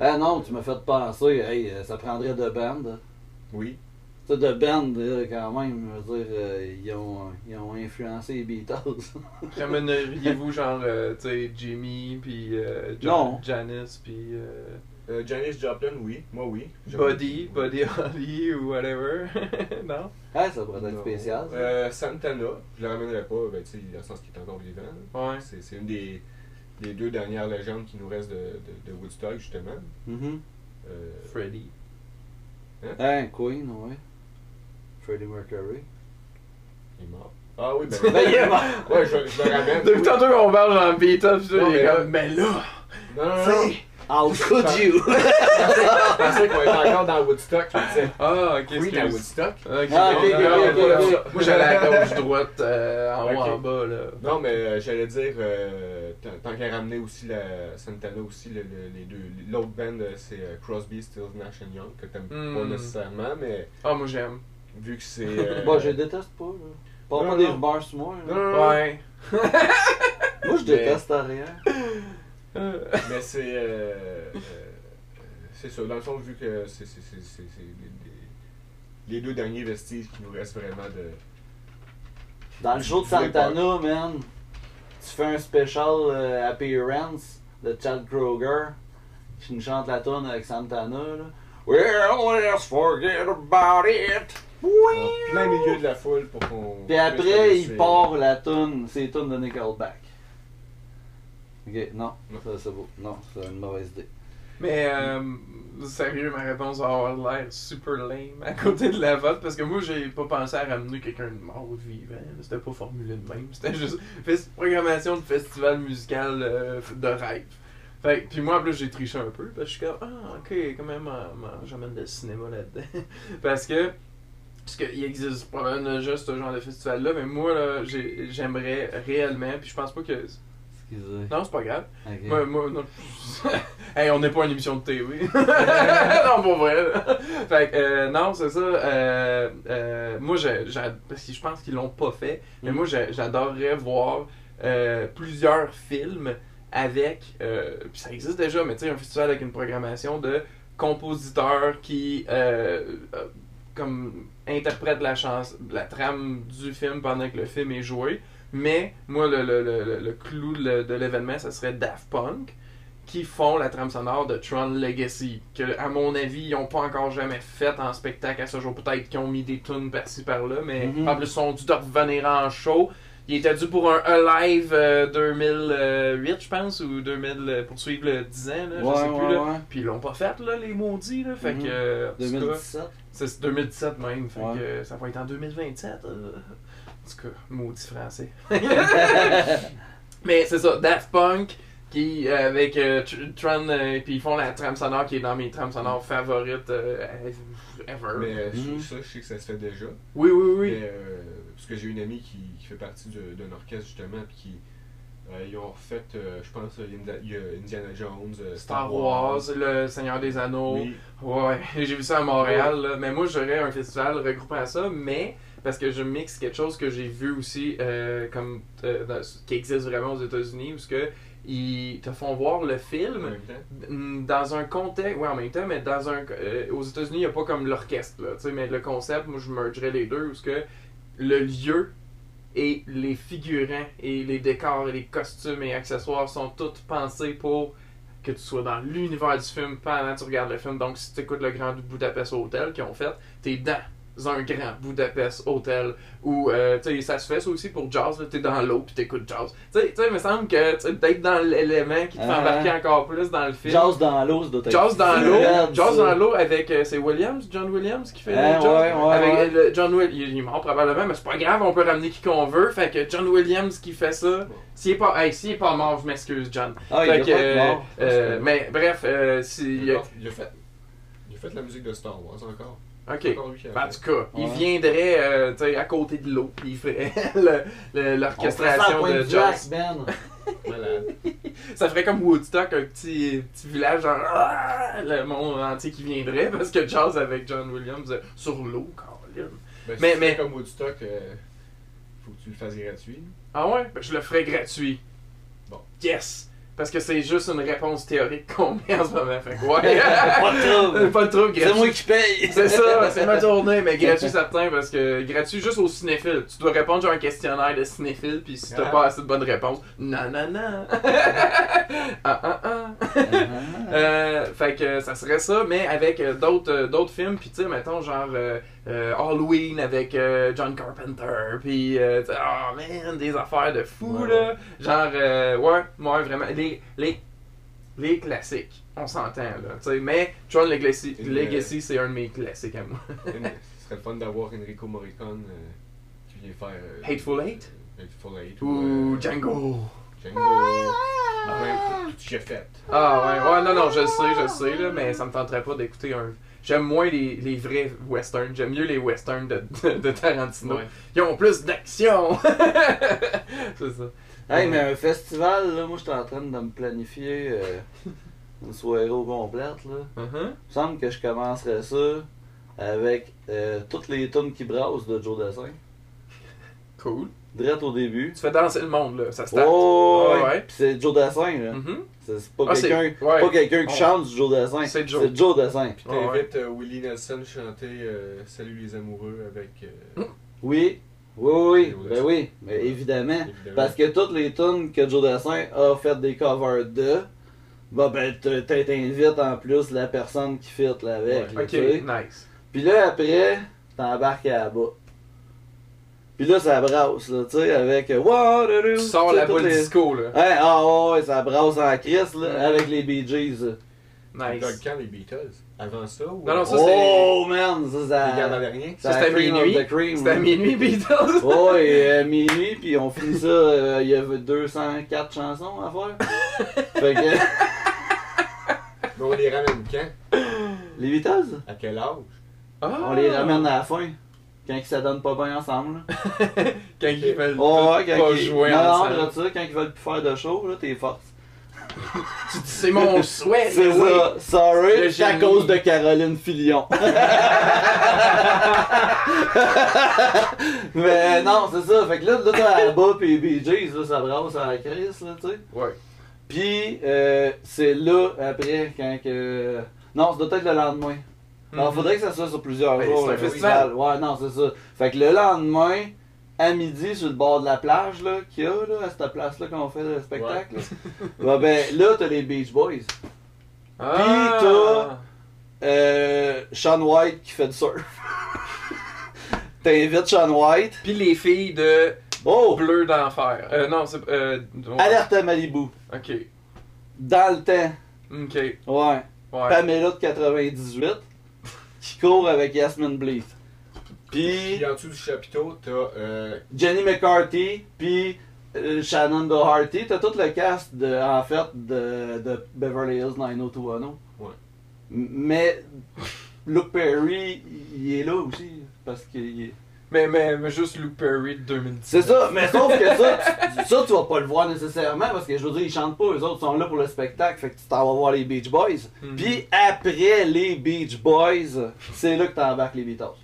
Speaker 1: Ah non, tu m'as fait penser, hey, euh, ça prendrait de band.
Speaker 3: oui.
Speaker 1: Tu sais, de band, là, quand même, je veux dire, euh, ils, ont, ils ont influencé les Beatles. <laughs>
Speaker 2: Ramèneriez-vous genre, euh, tu sais, Jimmy, puis euh,
Speaker 1: Non.
Speaker 2: Janice, puis euh,
Speaker 3: Euh, Janis Joplin, oui. Moi, oui.
Speaker 2: Buddy, Buddy Holly ou whatever. <laughs> non?
Speaker 1: ah, ça pourrait être
Speaker 3: Non.
Speaker 1: spécial. ça.
Speaker 3: Euh, Santana, je le ramènerai pas, ben, tu sais, dans le sens qu'il est encore vivant.
Speaker 2: Ouais.
Speaker 3: C'est c'est une des, des deux dernières légendes qui nous restent de, de, de Woodstock, justement. Euh,
Speaker 2: Freddy.
Speaker 1: Ah, Queen, ouais. Freddie Mercury.
Speaker 3: il est mort. Ah oui, ben,
Speaker 1: Ben, il est mort.
Speaker 3: ouais, je, je le ramène.
Speaker 2: Depuis tantôt qu'on parle dans Beatles, il est
Speaker 3: mais là-
Speaker 2: comme, mais là,
Speaker 3: Non, non, non.
Speaker 1: How could you? <laughs>
Speaker 3: Je pensais qu'on était encore dans Woodstock. Je me disais,
Speaker 2: Ah, ok,
Speaker 3: oui, dans. Woodstock.
Speaker 2: Ok,
Speaker 1: Ah, ok,
Speaker 2: bon,
Speaker 1: ok, ok.
Speaker 2: Moi j'allais à gauche, droite, euh, en haut, en bas, là.
Speaker 3: Non, mais euh, j'allais dire, euh, tant- qu'à ramener aussi la Santana aussi, le- le- les deux. L'autre band, c'est euh, Crosby, Stills, Nash and Young, que t'aimes
Speaker 2: Hmm.
Speaker 3: pas nécessairement, mais
Speaker 2: Ah, moi j'aime.
Speaker 3: vu que c'est. <laughs> euh,
Speaker 1: Bon, je déteste pas, là. Pas, des rumeurs sur moi, là.
Speaker 2: Ouais. <laughs>
Speaker 1: Moi, je déteste rien.
Speaker 2: Euh,
Speaker 3: Mais c'est. euh, euh, c'est ça. Dans le fond, vu que c'est c'est- c'est- c'est- c'est les, deux derniers vestiges qui nous restent vraiment de.
Speaker 1: Dans le show de. Santana, man, tu fais un special euh, appearance de Chad Kroger qui nous chante la tune avec Santana, là. Well, let's forget about it.
Speaker 3: En plein milieu de la foule pour qu'on.
Speaker 1: Puis après, il part la tune, c'est les tunes de Nickelback. Ok, non, ça c'est beau. Non, c'est une mauvaise idée.
Speaker 2: Mais euh, sérieux, ma réponse va avoir l'air super lame à côté de la vote parce que moi j'ai pas pensé à ramener quelqu'un de mort ou vivant. C'était pas formulé de même. C'était juste programmation de festival musical euh, de rêve. Fait puis moi en j'ai triché un peu parce que je suis comme ah ok quand même euh, j'amène le cinéma là-dedans? <laughs> Parce que parce qu'il existe probablement déjà ce genre de festival là mais moi là j'ai- j'aimerais réellement puis je pense pas que
Speaker 1: Excusez.
Speaker 2: non c'est pas grave
Speaker 1: Ok.
Speaker 2: moi, moi, non. <laughs> hey, on n'est pas une émission de TV. <laughs> non, pour vrai. Fait que, euh, non, c'est ça. Euh, euh, moi, parce que je pense qu'ils l'ont pas fait, mais
Speaker 1: Mm.
Speaker 2: moi, j'adorerais voir euh, plusieurs films avec. euh, puis ça existe déjà, mais tu sais, un festival avec une programmation de compositeurs qui. comme interprètent la chance, la trame du film pendant que le film est joué. Mais moi, le, le, le, le- clou de, de l'événement, ça serait Daft Punk, qui font la trame sonore de Tron Legacy. Que, à mon avis, ils n'ont pas encore jamais fait en spectacle à ce jour. Peut-être qu'ils ont mis des tunes par-ci par-là, mais
Speaker 1: Mhm.
Speaker 2: en plus, ils sont dû de revenir en show. Il était dû pour un Alive euh, 2008, je pense, ou 2000, euh, pour suivre le 10 ans, là, je sais plus.
Speaker 1: ouais,
Speaker 2: Là.
Speaker 1: ouais.
Speaker 2: Puis ils l'ont pas fait, là, les maudits. Là. Fait
Speaker 1: Mhm.
Speaker 2: que. euh, en tout cas,
Speaker 1: 2017.
Speaker 2: c'est 2017 même, fait
Speaker 1: Ouais.
Speaker 2: que euh, ça va être en 2027. euh. En tout cas, maudit français. <laughs> Mais c'est ça, Daft Punk, qui euh, avec euh, Tr- Tron, euh, puis ils font la trame sonore qui est dans mes trames sonores favorites euh, ever.
Speaker 3: Mais euh,
Speaker 1: Mhm.
Speaker 3: ça, je sais que ça se fait déjà.
Speaker 2: Oui, oui, oui.
Speaker 3: Mais, euh, parce que j'ai une amie qui, qui fait partie d'un orchestre justement, puis qui. euh, ils ont refait, euh, je pense, Inda- il y a Indiana Jones, euh,
Speaker 2: Star Wars, Le Seigneur des Anneaux.
Speaker 3: Oui.
Speaker 2: Ouais, <laughs> j'ai vu ça à Montréal, là. mais moi j'aurais un festival regroupant à ça, mais parce que je mixe quelque chose que j'ai vu aussi euh, comme euh, dans- qui existe vraiment aux États-Unis où ce que ils te font voir le film dans un contexte, ouais en même temps, mais dans un euh, aux États-Unis il n'y a pas comme l'orchestre là, tu sais, mais le concept, moi je mergerais les deux où ce que le lieu et les figurants et les décors et les costumes et accessoires sont tous pensés pour que tu sois dans l'univers du film pendant que tu regardes le film. Donc, si tu écoutes le Grand Budapest Hotel qu'ils ont fait, t'es dans un Grand Budapest Hotel où, euh, tu sais, ça se fait ça aussi pour jazz, t'es dans l'eau puis t'écoutes jazz. Tu sais, il me semble que d'être dans l'élément qui te fait
Speaker 1: Ah.
Speaker 2: embarquer encore plus dans le film.
Speaker 1: Jazz dans l'eau, doit être.
Speaker 2: Jazz dans l'eau, Jazz dans l'eau avec c'est Williams, John Williams qui fait
Speaker 1: Ah,
Speaker 2: le jazz?
Speaker 1: ouais, ouais,
Speaker 2: avec
Speaker 1: ouais.
Speaker 2: le- John Will, il, il est mort probablement, mais c'est pas grave, on peut ramener qui qu'on veut. Fait que John Williams qui fait ça, s'il est pas, hey, s'il est pas mort, je m'excuse, John.
Speaker 1: Ah, il
Speaker 2: Fait que,
Speaker 1: pas
Speaker 2: euh,
Speaker 1: mort.
Speaker 2: euh, mais bref, euh, si,
Speaker 3: Il a, il a fait, il a fait la musique de Star Wars encore.
Speaker 2: Ok.
Speaker 3: A
Speaker 2: En tout cas, il viendrait euh, tu sais, à côté de l'eau, puis il ferait <laughs> le- le- l'orchestration de jazz.
Speaker 1: Ben. <laughs>
Speaker 3: Malade.
Speaker 2: Ça ferait comme Woodstock, un petit, petit village, genre ah, le monde entier qui viendrait <laughs> parce que jazz avec John Williams euh, sur l'eau, Colin.
Speaker 3: Ben, si
Speaker 2: Mais-
Speaker 3: tu
Speaker 2: mais-
Speaker 3: fais comme Woodstock, euh, faut que tu le fasses gratuit.
Speaker 2: Ah ouais? Ben, je le ferais gratuit.
Speaker 3: Bon.
Speaker 2: Yes! Parce que c'est juste une réponse théorique <laughs> qu'on met en ce moment. Fait que ouais.
Speaker 1: Pas de trouble. <laughs>
Speaker 2: Pas de trouble,
Speaker 1: C'est moi
Speaker 2: gratuit.
Speaker 1: qui paye.
Speaker 2: C'est ça, <laughs> c'est ma tournée, mais gratuit certain parce que gratuit juste aux cinéphiles. Tu dois répondre à un questionnaire de cinéphile, puis si t'as
Speaker 3: Ah.
Speaker 2: pas assez de bonnes réponses, non, non, non. ah, ah, ah.
Speaker 1: Ah.
Speaker 2: Euh, fait que ça serait ça, mais avec euh, d'autres euh, d'autres films, puis tu sais, mettons genre euh, euh, Halloween avec euh, John Carpenter, puis euh, tu sais, oh man, des affaires de fou
Speaker 3: Ouais,
Speaker 2: là. Genre, euh, ouais, ouais, vraiment, les, les, les classiques, on s'entend là, tu sais, mais Tron Legacy,
Speaker 3: Une,
Speaker 2: Legacy c'est un de mes classiques à moi. <laughs>
Speaker 3: Une- Ce serait le fun d'avoir Enrico Morricone qui vient faire.
Speaker 2: Hateful Eight?
Speaker 3: Hateful Eight.
Speaker 2: Ou Django.
Speaker 3: Django. Ouais, j'ai fait.
Speaker 2: Ah ouais, ouais, non, non, je le sais, je le sais, là, mais ça me tenterait pas d'écouter un. J'aime moins les, les vrais westerns, j'aime mieux les westerns de, de, de Tarantino.
Speaker 3: Ouais.
Speaker 2: Ils ont plus d'action! <laughs> c'est ça.
Speaker 1: Hey, mais un festival, là, moi, j'étais en train de me planifier euh, une soirée au complète, là.
Speaker 2: Mhm.
Speaker 1: Il me semble que je commencerais ça avec euh, toutes les tonnes qui brassent de Joe Dassin.
Speaker 2: Cool.
Speaker 1: Direct au début.
Speaker 2: Tu fais danser le monde, là, ça.
Speaker 1: Oh, ouais.
Speaker 2: ouais.
Speaker 1: Puis c'est Joe Dassin, là.
Speaker 2: Mhm.
Speaker 1: C'est c'est pas
Speaker 2: Ah, c'est-
Speaker 1: quelqu'un
Speaker 2: ouais.
Speaker 1: pas quelqu'un qui
Speaker 2: Oh.
Speaker 1: chante du Joe Dassin.
Speaker 2: C'est Joe.
Speaker 1: C'est Joe Dassin.
Speaker 3: Puis
Speaker 2: ouais.
Speaker 3: t'invites euh, Willie Nelson chanter euh, Salut les amoureux avec. euh,
Speaker 1: Oui. Oui, oui, oui. Ben oui. Mais évidemment.
Speaker 3: évidemment.
Speaker 1: Parce que toutes les tunes que Joe Dassin a fait des covers de, bah ben t'invites en plus la personne qui fit là avec.
Speaker 2: Ok, nice.
Speaker 1: Puis là après, t'embarques à la bas. Puis là ça brasse là, tu sais, avec euh, Waterloo.
Speaker 2: Tu sors la boule
Speaker 1: les-
Speaker 2: disco, là.
Speaker 1: Ouais, ah ouais, ouais, ça brasse en crise là,
Speaker 2: Mhm.
Speaker 1: avec les Bee Gees.
Speaker 3: Nice.
Speaker 2: Nice.
Speaker 3: quand les Beatles Avant ça ou.
Speaker 2: Non, non, ça,
Speaker 1: oh man, ça ça.
Speaker 3: À rien
Speaker 1: ça
Speaker 2: c'était à minuit.
Speaker 1: the cream,
Speaker 2: C'était à minuit, Beatles. <laughs>
Speaker 1: Oh, et euh, minuit, puis on finit ça, euh, il y avait 204 chansons à faire. <laughs> fait que,
Speaker 3: Mais on les ramène quand?
Speaker 1: Les Beatles,
Speaker 3: À quel âge?
Speaker 2: Ah.
Speaker 1: on les ramène à la fin. Quand ils se donnent pas bien ensemble. <laughs>
Speaker 2: Quand ils veulent
Speaker 1: Oh, ouais,
Speaker 2: tous
Speaker 1: quand
Speaker 2: pas
Speaker 1: ils...
Speaker 2: jouer
Speaker 1: non,
Speaker 2: ensemble.
Speaker 1: ça, quand ils veulent plus faire de show, là, t'es force. <laughs>
Speaker 2: Tu dis, c'est mon <laughs> souhait,
Speaker 1: C'est ça, sorry, c'est à cause de Caroline Filion. Mais non, c'est ça, fait que là, là t'as bas pis Gees, là, ça brasse à la crise, là, tu sais.
Speaker 2: Ouais.
Speaker 1: Puis, euh, c'est là, après, quand que... Non, ça doit être le lendemain. Alors,
Speaker 2: Mhm.
Speaker 1: faudrait que ça soit sur plusieurs
Speaker 2: Ben,
Speaker 1: jours,
Speaker 2: c'est un
Speaker 1: le
Speaker 2: festival.
Speaker 1: Ouais, non, c'est ça. Fait que le lendemain, à midi, sur le bord de la plage, là, qu'il y a, là, à cette place-là qu'on fait le spectacle, là, bah, ben, là, t'as les Beach Boys.
Speaker 2: Ah.
Speaker 1: t'as- Euh, Sean White qui fait du surf. <laughs> T'invites Sean White.
Speaker 2: Puis les filles de
Speaker 1: Oh!
Speaker 2: Bleu d'enfer. Euh, non, c'est. Euh, ouais.
Speaker 1: Alerte à Malibu.
Speaker 2: Ok.
Speaker 1: Dans le temps.
Speaker 2: Ok.
Speaker 1: Ouais.
Speaker 2: Ouais.
Speaker 1: Pamela de 98 qui court avec Yasmin Bleeth. Puis
Speaker 3: Puis en dessous du chapiteau, t'as. Euh,
Speaker 1: Jenny McCarthy, puis euh, Shannon Doherty. T'as tout le cast de, en fait de, de Beverly Hills 90210.
Speaker 3: Ouais.
Speaker 1: Mais Luke Perry, il est là aussi parce qu'il est.
Speaker 2: Mais, mais, mais juste Luke Perry de 2010.
Speaker 1: C'est ça, mais sauf que ça, tu, ça, tu vas pas le voir nécessairement parce que je veux dire, ils chantent pas, eux autres sont là pour le spectacle, fait que tu t'en vas voir les Beach Boys.
Speaker 2: Mhm.
Speaker 1: Puis après les Beach Boys, c'est là que t'embarques les Beatles.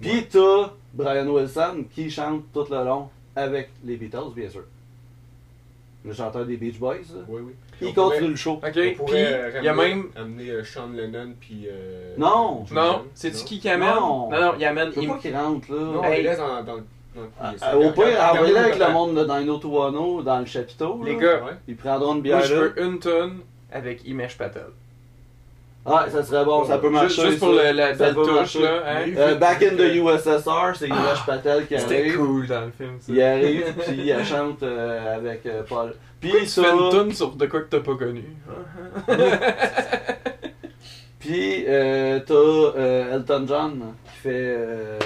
Speaker 1: Puis t'as Brian Wilson qui chante tout le long avec les Beatles, bien sûr. Le chanteur des Beach Boys,
Speaker 3: oui, oui.
Speaker 1: Il continue le show.
Speaker 2: Ok. Puis il y a même.
Speaker 3: Amener euh, Sean Lennon puis. euh,
Speaker 1: Non.
Speaker 2: Non, c'est-tu qui qui amène?
Speaker 1: Non.
Speaker 2: non, non, il amène.
Speaker 1: Je
Speaker 2: il-
Speaker 1: pas qu'il rentre là.
Speaker 3: Non, les laisse dans, dans, dans
Speaker 1: Ah, au pire, envoyez-le avec le monde de Dino Tuano dans le chapiteau.
Speaker 2: Les
Speaker 1: là.
Speaker 2: gars.
Speaker 3: Ouais.
Speaker 1: Ils prendront une
Speaker 2: Moi,
Speaker 1: bière
Speaker 2: je
Speaker 1: là.
Speaker 2: veux une tonne avec Imesh Patel.
Speaker 1: Ah, ça serait bon, ça peut marcher.
Speaker 2: Juste, juste pour le- la belle touche, là. Hein?
Speaker 1: Euh, back in the USSR, c'est Imesh Patel qui
Speaker 2: C'était
Speaker 1: arrive.
Speaker 2: cool dans le film, ça.
Speaker 1: Il arrive, puis il <laughs> chante euh, avec euh, Paul. Puis
Speaker 2: tu
Speaker 1: ça,
Speaker 2: fais une tonne sur de quoi que t'as pas connu? <laughs>
Speaker 1: puis euh, t'as euh, Elton John qui fait euh,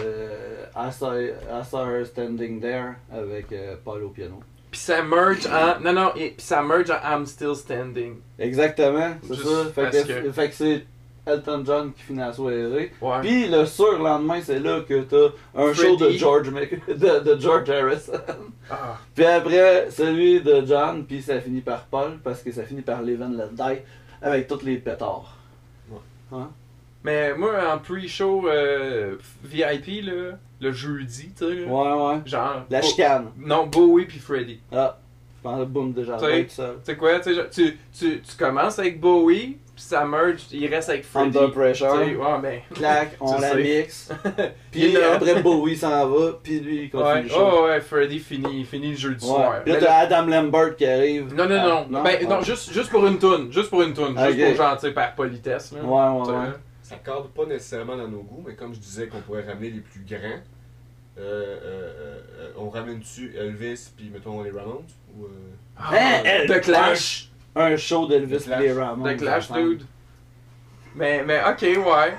Speaker 1: I, I Standing There avec Paul au piano.
Speaker 2: Puis ça merge en. Non, non, et, puis ça merge en I'm Still Standing.
Speaker 1: Exactement, c'est ça. Fait que,
Speaker 2: que-
Speaker 1: fait que c'est Elton John qui finit la soirée.
Speaker 2: Ouais.
Speaker 1: Puis le surlendemain, c'est là que t'as un show de. George, Mc- de, de George Harrison.
Speaker 2: Ah.
Speaker 1: Puis après, celui de John, puis ça finit par Paul, parce que ça finit par and Let Die, avec tous les pétards. Hein?
Speaker 2: Mais moi, en pre-show euh, VIP, là, le jeudi, tu sais,
Speaker 1: Ouais, ouais.
Speaker 2: genre.
Speaker 1: La
Speaker 2: Bo-
Speaker 1: chicane.
Speaker 2: Non, Bowie puis Freddy.
Speaker 1: Ah, je pense boum, déjà,
Speaker 2: Tu sais,
Speaker 1: tout seul.
Speaker 2: Tu sais quoi, tu, tu, tu, commences avec Bowie, puis ça merge, il reste avec Freddy.
Speaker 1: Under pressure.
Speaker 2: Ouais, ben. <laughs>
Speaker 1: Clac, on la mixe. <laughs> Puis
Speaker 2: là.
Speaker 1: après, Bowie s'en va, puis lui, il continue
Speaker 2: Ouais,
Speaker 1: le show.
Speaker 2: oh, ouais, Freddy finit, finit le jeudi soir.
Speaker 1: Ouais. Puis là, t'as Adam Lambert qui arrive.
Speaker 2: Non, non,
Speaker 1: Ah,
Speaker 2: non? Ben, non,
Speaker 1: Ah.
Speaker 2: juste, juste pour une toune. Juste pour une toune. Juste pour genre, tu sais, par politesse. Là.
Speaker 1: Ouais, ouais.
Speaker 3: Ça cadre pas nécessairement dans nos goûts, mais comme je disais qu'on pourrait ramener les plus grands, euh, euh, euh, on ramène dessus Elvis puis mettons les Ramones ou euh,
Speaker 2: Ah,
Speaker 1: Hein, elle-
Speaker 2: The Clash.
Speaker 1: Un show d'Elvis et les Ramones.
Speaker 2: The Clash, dude. Mais, mais, ok, ouais.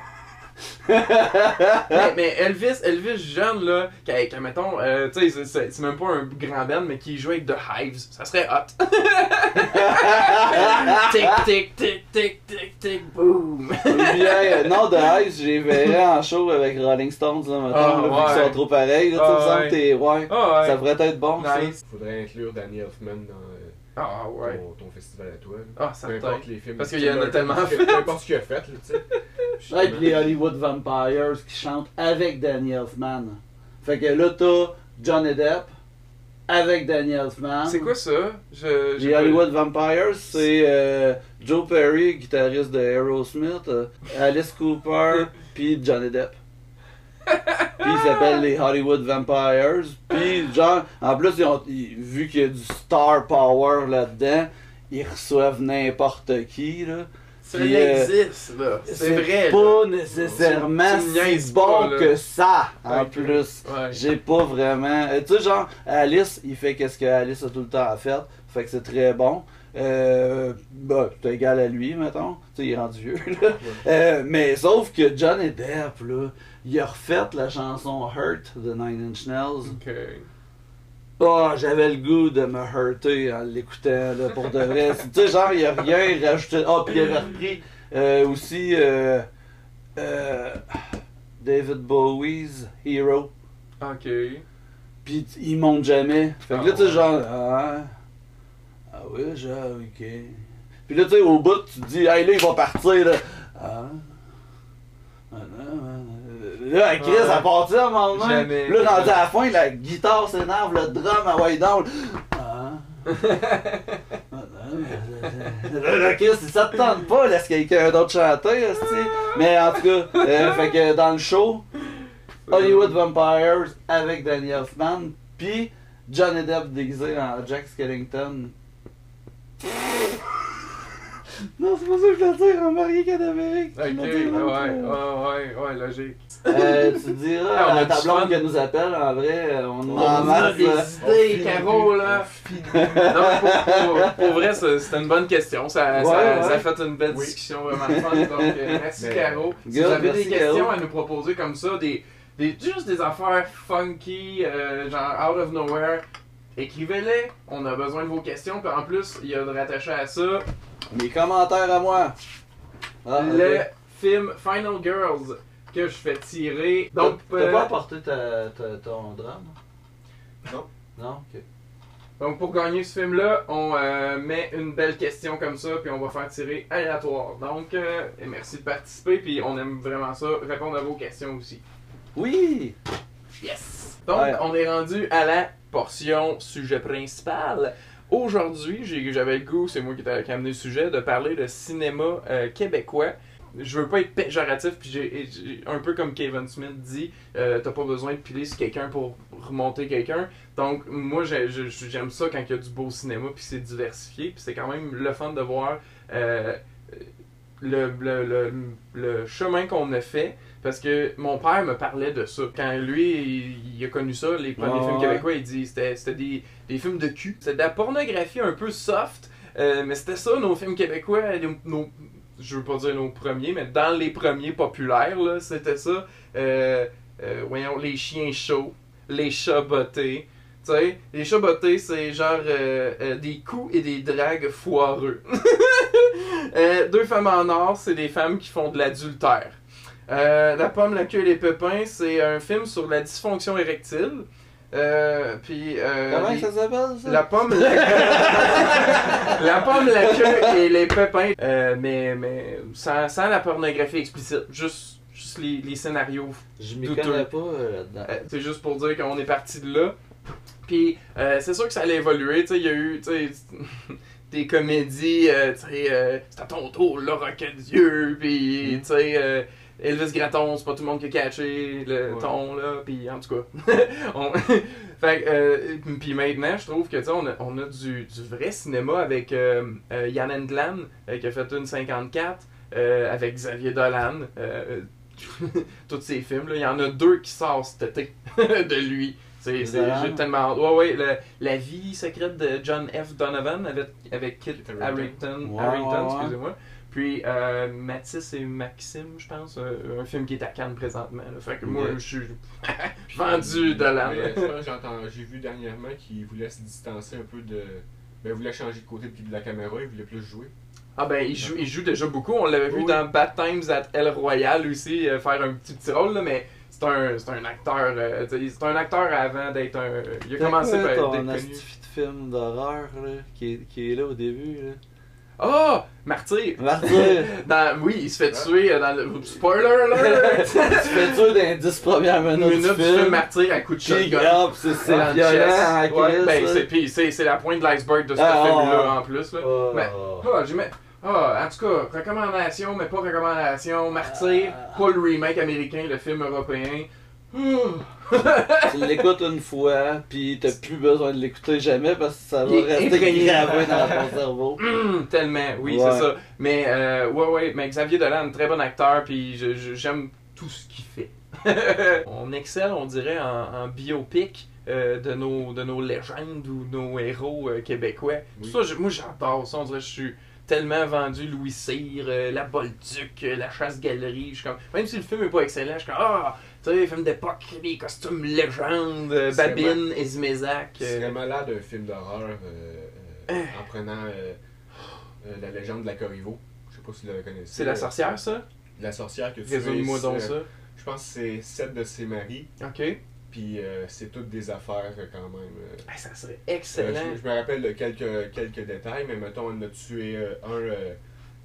Speaker 2: <laughs> mais, mais Elvis, Elvis jeune, là, qui, qui, mettons, euh, tu sais, c'est- même pas un grand band, mais qui jouait avec The Hives, ça serait hot. <laughs> tic, tic, tic, tic, tic, tic, boom.
Speaker 1: Bien, euh, non, The Ice, j'ai verrais en show avec Rolling Stones, là, mettons, là, vu qu'ils sont trop pareils, là, tu semble
Speaker 2: ouais.
Speaker 1: t'es- ouais.
Speaker 2: Ah ouais.
Speaker 1: Ça pourrait être bon, ça.
Speaker 2: Nice.
Speaker 3: faudrait inclure Danny Elfman dans euh,
Speaker 2: Ah ouais.
Speaker 3: ton, ton festival à toi. là.
Speaker 2: Ah,
Speaker 3: Peu
Speaker 2: certain.
Speaker 3: importe les films.
Speaker 2: Parce qu'il y en a
Speaker 3: Peu
Speaker 2: tellement
Speaker 3: importe ce que- Peu importe ce qu'il a fait, là, tu sais.
Speaker 1: Ouais, puis les Hollywood Vampires qui chantent avec Danny Elfman. Fait que là, t'as Johnny Depp avec Danny Elfman.
Speaker 2: C'est quoi ça? Je,
Speaker 1: Les
Speaker 2: pas-
Speaker 1: Hollywood Vampires, c'est euh, Joe Perry, guitariste de Aerosmith, euh, Alice Cooper, <laughs> puis Johnny Depp. Puis ils s'appellent les Hollywood Vampires. Puis genre, en plus, ils ont, ils- vu qu'il y a du star power là-dedans, ils reçoivent n'importe qui, là.
Speaker 2: Ça
Speaker 1: Puis, euh,
Speaker 2: existe, là. C'est vrai. là.
Speaker 1: pas nécessairement
Speaker 2: Tu- tu me niaises
Speaker 1: si bon
Speaker 2: pas, là.
Speaker 1: que ça, en
Speaker 2: Ok.
Speaker 1: plus.
Speaker 2: Ouais.
Speaker 1: J'ai pas vraiment. euh, tu sais, genre, Alice, il fait qu'est-ce que Alice a tout le temps fait. Fait que c'est très bon. Euh, bah, t'es égal à lui, mettons. Tu sais, il est rendu vieux, <laughs> là. Euh, mais sauf que Johnny Depp, là, il a refait la chanson Hurt de Nine Inch Nails.
Speaker 2: Ok.
Speaker 1: Oh, j'avais le goût de me hurter en l'écoutant, là, pour de vrai. tu sais, genre, il y a rien rajouté. Ah, puis il avait repris euh, aussi euh, euh, David Bowie's Hero.
Speaker 2: Ok.
Speaker 1: Puis il monte jamais. Fait que là,
Speaker 2: Ah
Speaker 1: tu sais,
Speaker 2: ouais.
Speaker 1: genre, ah, ah oui, genre, ok. Puis là, tu sais, au bout, tu te dis, hey, là, il va partir, là. Ah. Ah, non, non. Là, Chris, à partir à un moment donné. Là, rendu à la fin, la guitare s'énerve, le drum à way down. Ah. <laughs> Là, Chris, ça te tente pas, laisse quelqu'un d'autre chanter. Mais en tout cas, euh, fait que dans le show, Hollywood Vampires avec Danny Elfman, puis Johnny Depp déguisé en Jack Skellington. non, c'est pas ça que je voulais dire, en marié cadavérique.
Speaker 2: Ok,
Speaker 1: Je
Speaker 2: ouais, ouais, ouais, ouais, logique.
Speaker 1: Euh, tu diras <laughs>
Speaker 2: on a
Speaker 1: à ta blonde qu'elle nous appelle, en vrai, euh, on en
Speaker 2: a des
Speaker 1: là.
Speaker 2: idées, Caro, là. Non, pour, pour- pour vrai, c'était une bonne question. Ça,
Speaker 1: Ouais,
Speaker 2: ça,
Speaker 1: ouais.
Speaker 2: ça a fait une belle
Speaker 3: Oui.
Speaker 2: discussion vraiment fun. Donc, euh, merci,
Speaker 3: Mais-
Speaker 2: Caro. Si vous avez des questions
Speaker 1: Caro.
Speaker 2: à nous proposer comme ça, des, des, juste des affaires funky, euh, genre out of nowhere, écrivez-les. On a besoin de vos questions. Puis en plus, il y a de rattaché à ça
Speaker 1: Mes commentaires à moi. Ah,
Speaker 2: le film Final Girls que je fais tirer. Donc,
Speaker 1: T'as t'as
Speaker 2: euh,
Speaker 1: pas apporté ta, ta- ton drame?
Speaker 3: Non.
Speaker 1: Non? Ok.
Speaker 2: Donc pour gagner ce film-là, on euh, met une belle question comme ça, puis on va faire tirer aléatoire. Donc, euh, merci de participer, puis on aime vraiment ça, répondre à vos questions aussi.
Speaker 1: Oui!
Speaker 2: Yes! Donc,
Speaker 1: Ouais.
Speaker 2: on est rendu à la portion sujet principal. Aujourd'hui, j'avais le goût, c'est moi qui t'ai amené le sujet, de parler de cinéma québécois. Je veux pas être péjoratif, puis j'ai un peu comme Kevin Smith dit, euh, t'as pas besoin de piler sur quelqu'un pour remonter quelqu'un. Donc, moi, j'ai- j'ai- j'aime ça quand il y a du beau cinéma, puis c'est diversifié, puis c'est quand même le fun de voir euh, le, le, le, le chemin qu'on a fait. Parce que mon père me parlait de ça. Quand lui, il, il a connu ça, les premiers films québécois, il dit c'était c'était des, des films de cul. C'était de la pornographie un peu soft, euh, mais c'était ça, nos films québécois. nos- nos- je veux pas dire nos premiers, mais dans les premiers populaires, c'était ça. Euh, euh, voyons, les chiens chauds, les chats bottés. Tu sais, les chats bottés, c'est genre euh, des coups et des dragues foireux. <laughs> Deux femmes en or, c'est des femmes qui font de l'adultère. La pomme, la queue et les pépins, c'est un film sur la dysfonction érectile. Euh, puis, euh,
Speaker 1: Comment
Speaker 2: les-
Speaker 1: ça s'appelle ça?
Speaker 2: la pomme, la... <laughs> la pomme, la queue et les pépins. Euh, mais mais sans, sans la pornographie explicite. Juste, juste les, les scénarios.
Speaker 1: Je m'y connais pas là-dedans.
Speaker 2: C'est juste pour dire qu'on est parti de là. Puis c'est sûr que ça allait évoluer. Il y a eu <laughs> des comédies. euh, tu sais, c'est à ton tour, Laura Dieu. Puis tu sais. Elvis Gratton, c'est pas tout le monde qui a catché le
Speaker 3: Ouais.
Speaker 2: ton là, puis en tout cas. <laughs> on... <laughs> fait euh, puis maintenant, je trouve que tu sais, on a, on a du, du vrai cinéma avec euh, euh, Yann Endlan qui a fait une 54, euh, avec Xavier Dolan. <laughs> tous ces films là, il y en a deux qui sortent cet été de lui. C'est, j'ai tellement. Ouais, ouais, le- la vie secrète de John F. Donovan avec, avec Kit
Speaker 1: ouais, ouais.
Speaker 2: excusez-moi. Puis euh, Mathis et Maxime, je pense, euh, un film qui est à Cannes présentement. là. Fait que moi, je suis <laughs> <laughs> vendu de l'âme.
Speaker 3: J'ai vu dernièrement qu'il voulait se distancer un peu de. Ben, il voulait changer de côté de la caméra, il voulait plus jouer.
Speaker 2: Ah ben, il joue, il joue déjà beaucoup. On l'avait vu dans Bad Times at El Royal aussi, euh, faire un petit, petit rôle, là, mais c'est un, c'est un acteur. euh, c'est un acteur avant d'être un. Il a
Speaker 1: C'est
Speaker 2: commencé par être
Speaker 1: astuce de film d'horreur qui, est, qui est là au début là?
Speaker 2: Oh! Martyr!
Speaker 1: Martyr! <laughs>
Speaker 2: Dans, oui, il se fait tuer dans le. Spoiler alert!
Speaker 1: tu fais dur dans les 10 premières minutes,
Speaker 2: Minute
Speaker 1: du
Speaker 2: film. Martyr à coup de shotgun.
Speaker 1: c'est violent
Speaker 2: chest.
Speaker 1: en
Speaker 2: Ouais, ben, c'est, la pointe de l'iceberg de ce
Speaker 1: Ah,
Speaker 2: film-là
Speaker 1: ah,
Speaker 2: en plus. Là.
Speaker 1: Oh.
Speaker 2: Mais- Ah, j'ai mis- ah, en tout cas, recommandation, mais pas recommandation. Martyr,
Speaker 1: Ah.
Speaker 2: pas le remake américain, le film européen.
Speaker 1: Tu l'écoutes une fois, puis t'as plus besoin de l'écouter jamais parce que ça va
Speaker 2: Il est
Speaker 1: rester gravé dans ton cerveau. <laughs>
Speaker 2: Hum, tellement, oui,
Speaker 1: Ouais.
Speaker 2: c'est ça. Mais, euh, ouais, ouais, mais Xavier Dolan, très bon acteur, puis j'aime tout ce qu'il fait. <laughs> on excelle, on dirait, en, en biopic euh, de, nos, de nos légendes ou nos héros euh, québécois.
Speaker 3: Oui.
Speaker 2: Ça, je- moi, j'adore ça. On dirait que je suis tellement vendu Louis Cyr, euh, La Bolduc, euh, La Chasse-Galerie. Je suis comme, même si le film est pas excellent, je suis comme, ah, tu sais, film d'époque, les costumes légendes, euh, Babine, Esmézac.
Speaker 3: C'est
Speaker 2: euh,
Speaker 3: vraiment malade un film d'horreur euh, euh, en prenant euh, euh, la légende de la Corriveau. Je sais pas si vous la connaissez.
Speaker 2: c'est la
Speaker 3: Euh,
Speaker 2: sorcière, ça?
Speaker 3: La sorcière que tu
Speaker 2: Résume-moi donc ça.
Speaker 3: Je pense que c'est sept de ses maris,
Speaker 2: Ok.
Speaker 3: puis euh, c'est toutes des affaires euh, quand même. euh.
Speaker 2: Ah, ça serait
Speaker 3: Euh,
Speaker 2: excellent.
Speaker 3: je, je me rappelle de quelques, quelques détails, mais mettons, on a tué euh, un. euh,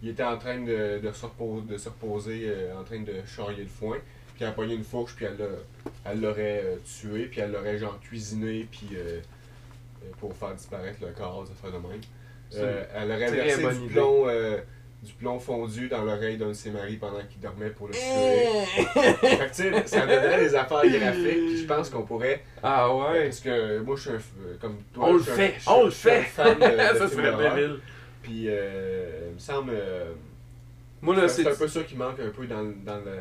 Speaker 3: il était en train de, de se reposer, de se reposer euh, en train de charrier le foin. Puis elle a pogné une fourche, puis elle l'a- elle l'aurait euh, tué, puis elle l'aurait genre cuisiné, puis euh, euh, pour faire disparaître le corps, ça fait de même. Euh, elle aurait versé du
Speaker 2: idée.
Speaker 3: plomb, euh, du plomb fondu dans l'oreille d'un de ses maris pendant qu'il dormait pour le tuer.
Speaker 2: Eh!
Speaker 3: fait que, tu sais, ça donnerait des affaires graphiques, puis je pense qu'on pourrait.
Speaker 2: ah ouais?
Speaker 3: Parce que moi, je suis un. f- Comme toi,
Speaker 2: On le
Speaker 3: un-
Speaker 2: fait, on le fait.
Speaker 3: fan de- de <laughs>
Speaker 2: ça serait débile.
Speaker 3: Puis, euh, il me semble. euh,
Speaker 2: Moi là,
Speaker 3: c'est un peu ça qui manque un peu dans, dans le.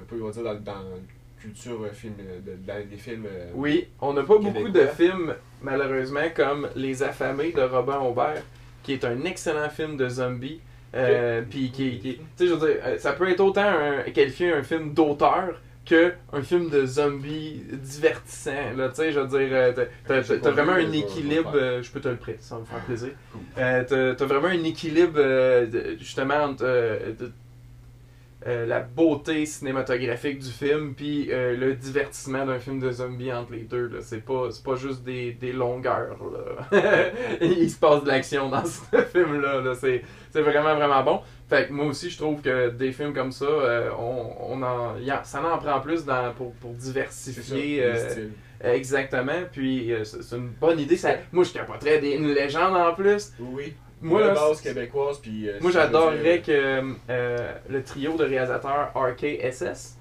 Speaker 3: Un peu, on va dire, dans, dans la culture euh, film, euh, de, dans des films. euh,
Speaker 2: Oui, on n'a pas beaucoup de films, malheureusement, comme Les Affamés de Robin Aubert, qui est un excellent film de zombies. Euh, Puis qui, qui- tu sais, je veux dire, ça peut être autant un, qualifié un film d'auteur que un film de zombies divertissant. Là, tu sais, je veux dire, t'as- vraiment un équilibre. euh, Je peux te le prêter, ça me faire plaisir.
Speaker 3: Cool.
Speaker 2: Euh, t'as, t'as vraiment un équilibre, justement, entre euh, la beauté cinématographique du film puis euh, le divertissement d'un film de zombies entre les deux. Là. C'est, pas, c'est pas juste des, des longueurs. Là. <laughs> Il se passe de l'action dans <laughs> ce film-là. Là. C'est, c'est vraiment, vraiment bon. Fait que moi aussi, je trouve que des films comme ça, euh, on, on en, y a- ça en prend plus dans, pour, pour diversifier. exactement. Puis euh, c'est, une bonne idée. Ça, moi, je capoterais des, une légende en plus.
Speaker 3: Oui.
Speaker 2: Moi,
Speaker 3: la base québécoise, puis. euh,
Speaker 2: moi, j'adorerais que euh, le trio de réalisateurs RKSS,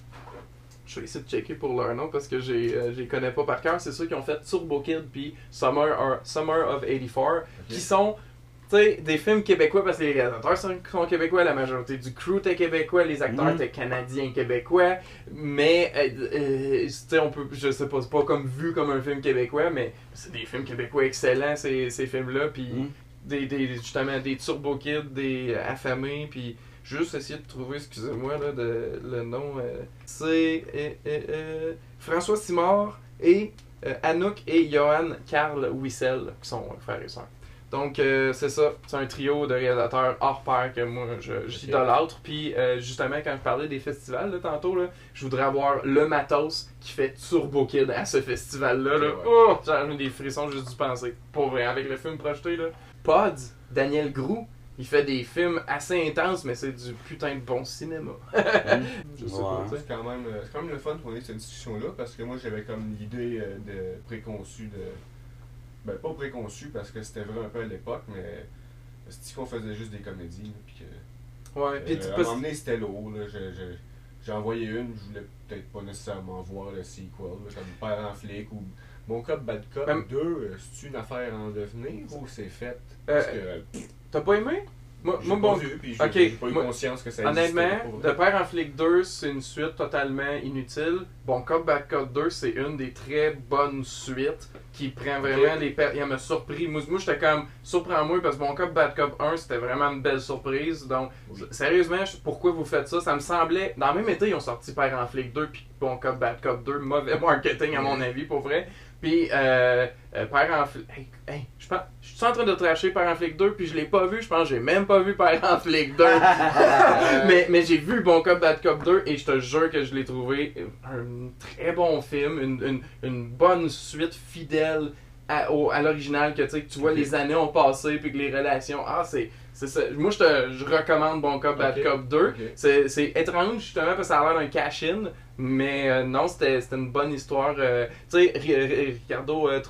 Speaker 2: je vais essayer de checker pour leur nom parce que euh, je les connais pas par cœur, c'est ceux qui ont fait Turbo Kid puis Summer, or- Summer of 84, qui sont des films québécois parce que les réalisateurs sont, sont québécois, la majorité du crew était québécois, les acteurs
Speaker 1: Mhm.
Speaker 2: étaient canadiens québécois, mais euh, euh, on peut, je sais pas, c'est pas comme vu comme un film québécois, mais c'est des films québécois excellents ces, ces films-là, puis
Speaker 1: Mhm.
Speaker 2: Des, des, justement des Turbo Kids, des affamés, puis juste essayer de trouver, excusez-moi, là, de, le nom. euh, c'est euh, euh, euh, François Simard et euh, Anouk et Johan Karl Wissel, qui sont frères et sœurs. Donc, euh, c'est ça. C'est un trio de réalisateurs hors pair que moi, je- j'idolâtre. Puis, euh, justement, quand je parlais des festivals, là, tantôt, là, je voudrais avoir le matos qui fait Turbo Kid à ce festival-là. Là.
Speaker 3: Ouais.
Speaker 2: Oh, j'ai eu des frissons juste d'y penser. Pour vrai, avec le film projeté, là. Pods, Daniel Grou, il fait des films assez intenses, mais c'est du putain de bon cinéma. <laughs> Je sais pas,
Speaker 1: Ouais.
Speaker 2: tu sais.
Speaker 3: C'est quand même, c'est quand même le fun qu'on ait cette discussion-là parce que moi j'avais comme l'idée euh, de préconçue de. Ben pas préconçue parce que c'était vrai un peu à l'époque, mais c'est qu'on faisait juste des comédies. là, Puis que,
Speaker 2: Ouais, puis
Speaker 3: euh, à donné c'était lourd. Là, je- je- J'ai envoyé une, je voulais peut-être pas nécessairement voir le sequel, là, comme Père en flic ou Bon Cop, Bad Cop
Speaker 2: Même-
Speaker 3: 2, euh, c'est une affaire à en devenir ou c'est fait?
Speaker 2: Euh,
Speaker 3: Parce que euh,
Speaker 2: T'as pas aimé? Moi,
Speaker 3: j'ai
Speaker 2: moi
Speaker 3: pas
Speaker 2: bon,
Speaker 3: vu, puis j'ai
Speaker 2: ok,
Speaker 3: j'ai pas eu
Speaker 2: moi-
Speaker 3: conscience que ça
Speaker 2: Honnêtement,
Speaker 3: existait pour vrai.
Speaker 2: De Père en Flic 2, c'est une suite totalement inutile. Bon Cop Bad Cop 2, c'est une des très bonnes suites qui prend vraiment les per... Il m'a surpris. Moi, moi j'étais comme, surprends-moi parce que Bon Cop Bad Cop 1, c'était vraiment une belle surprise. Donc,
Speaker 3: Oui.
Speaker 2: sérieusement, je- pourquoi vous faites ça? Ça me semblait. Dans le même été, ils ont sorti Père en Flic 2 puis Bon Cop Bad Cop 2. Mauvais marketing, à mon avis, pour vrai. Puis, euh, euh, Père en Flic. Hey, hey, je pense. Je suis en train de tracher Père en Flic 2 puis je l'ai pas vu. Je pense que j'ai même pas vu Père en Flic 2. <laughs> mais, mais j'ai vu Bon Cop Bad Cop 2 et je te jure que je l'ai trouvé un très bon film, une, une, une bonne suite fidèle à, à l'original, que que tu vois les années ont passé puis que les relations. Ah, c'est. C'est ça. Moi, je te je recommande Bon Cop Bad
Speaker 3: Ok.
Speaker 2: Cop 2.
Speaker 3: Ok.
Speaker 2: C'est c'est étrange, justement, parce que ça a l'air d'un cash-in. Mais euh, non, c'était c'était une bonne histoire. euh, tu sais, Ri- Ri- Ricardo euh,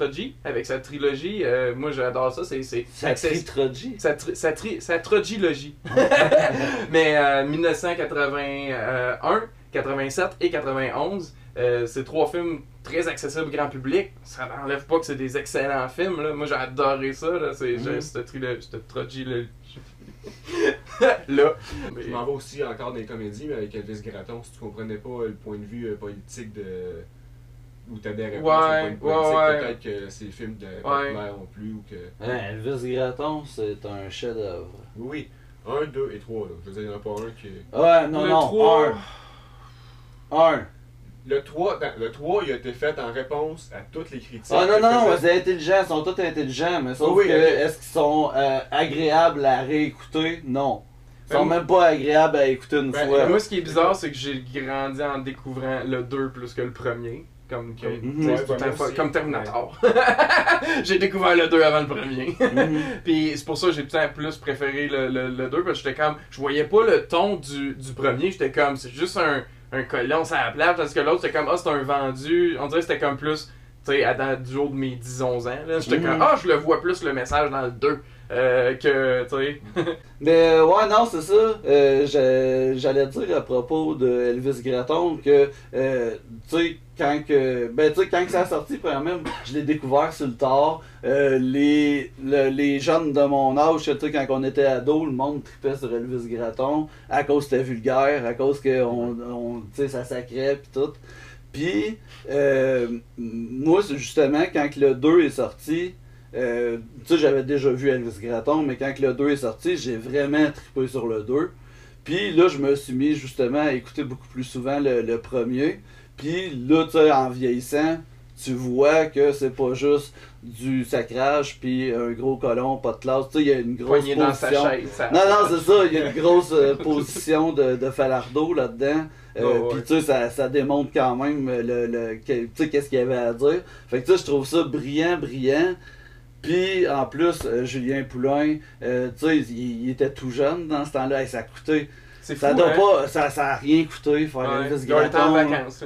Speaker 2: avec sa trilogie, euh, moi j'adore ça. C'est access-
Speaker 1: trilogie.
Speaker 2: sa, tri- sa, tri- sa trilogie. <laughs> Mais euh, 1981, 87 et 91, euh, c'est trois films très accessibles grand public. Ça n'enlève pas que c'est des excellents films. Là. Moi, j'ai adoré ça. C'est, trilo- cette trilogie <laughs> là. Mais-
Speaker 3: Je m'en vais aussi encore dans les comédies, mais avec Elvis Gratton, si tu comprenais pas le point de vue euh, politique de. ou t'adhérais pas à
Speaker 2: Ouais,
Speaker 3: point de vue
Speaker 2: ouais, ouais.
Speaker 3: politique, peut-être que ces films de
Speaker 2: Ouais.
Speaker 3: non plus, ou que.
Speaker 1: Hein, Elvis Gratton, c'est un chef-d'œuvre.
Speaker 3: Oui, oui. Un, deux et trois, là. Je veux dire, il n'y en a pas un qui.
Speaker 1: Ouais, non,
Speaker 2: Le
Speaker 1: non,
Speaker 2: trois-
Speaker 1: un. Un.
Speaker 3: Le 3, dans- le 3, il a été fait en réponse à toutes les critiques.
Speaker 1: Ah non, non, non,
Speaker 3: faisait-
Speaker 1: c'est intelligent, ils sont tous intelligents, mais sauf
Speaker 3: oui,
Speaker 1: que est-ce qu'ils sont euh, agréables à réécouter? Non. Ils sont
Speaker 2: Ben,
Speaker 1: même pas agréables à écouter une
Speaker 3: Ben,
Speaker 1: fois.
Speaker 2: Moi, ce qui est bizarre, c'est que j'ai grandi en découvrant le 2 plus que le premier. Comme, comme,
Speaker 1: Mhm.
Speaker 3: Ouais, ben,
Speaker 2: comme Terminator. <laughs> j'ai découvert le 2 avant le premier.
Speaker 1: Mhm. <laughs>
Speaker 2: Puis c'est pour ça que j'ai peut-être plus préféré le, le, le 2 parce que j'étais comme. Je voyais pas le ton du, du premier, j'étais comme. C'est juste un, un colon sur la plage parce que l'autre c'était comme. Ah, c'est un vendu. On dirait que c'était comme plus. Tu sais, à du haut de mes 10-11 ans. là. J'étais
Speaker 1: Mhm.
Speaker 2: comme. Ah, je le vois plus le message dans le 2 euh, que. Tu sais. <laughs>
Speaker 1: Mais euh, ouais, non, c'est ça. Euh, J'allais dire à propos de Elvis Gratton que, tu sais, quand que, ben, tu sais, quand que ça a sorti, premièrement, je l'ai découvert sur le tard. Les, le- les jeunes de mon âge, quand on était ado, le monde tripait sur Elvis Gratton à cause que c'était vulgaire, à cause que on, ça sacrait pis tout. Puis, moi, justement, quand le 2 est sorti, euh, tu sais, j'avais déjà vu Elvis Gratton, mais quand le 2 est sorti, j'ai vraiment trippé sur le 2. Puis là, je me suis mis justement à écouter beaucoup plus souvent le, le premier. Puis là, tu sais, en vieillissant, tu vois que c'est pas juste du sacrage, puis un gros colon, pas de classe. Tu sais, il y a une grosse
Speaker 2: Poigné dans sa
Speaker 1: position.
Speaker 2: chaise. ça-
Speaker 1: Non, non, c'est ça. Il y a une <laughs> grosse euh, position de, de falardeau là-dedans. Euh,
Speaker 2: Ouais, ouais.
Speaker 1: Puis, tu sais, ça, ça démontre quand même le, tu sais, qu'est-ce qu'il y avait à dire. Fait que, tu sais, je trouve ça brillant, brillant. Puis, en plus, euh, Julien Poulain, euh, tu sais, il, il était tout jeune dans ce temps-là. Hey, ça a coûté.
Speaker 2: C'est
Speaker 1: Ça
Speaker 2: fou,
Speaker 1: doit
Speaker 2: hein?
Speaker 1: pas, ça, ça a rien coûté faire
Speaker 2: Ouais,
Speaker 1: Elvis
Speaker 2: ils ont été en
Speaker 1: Gratton.
Speaker 2: vacances.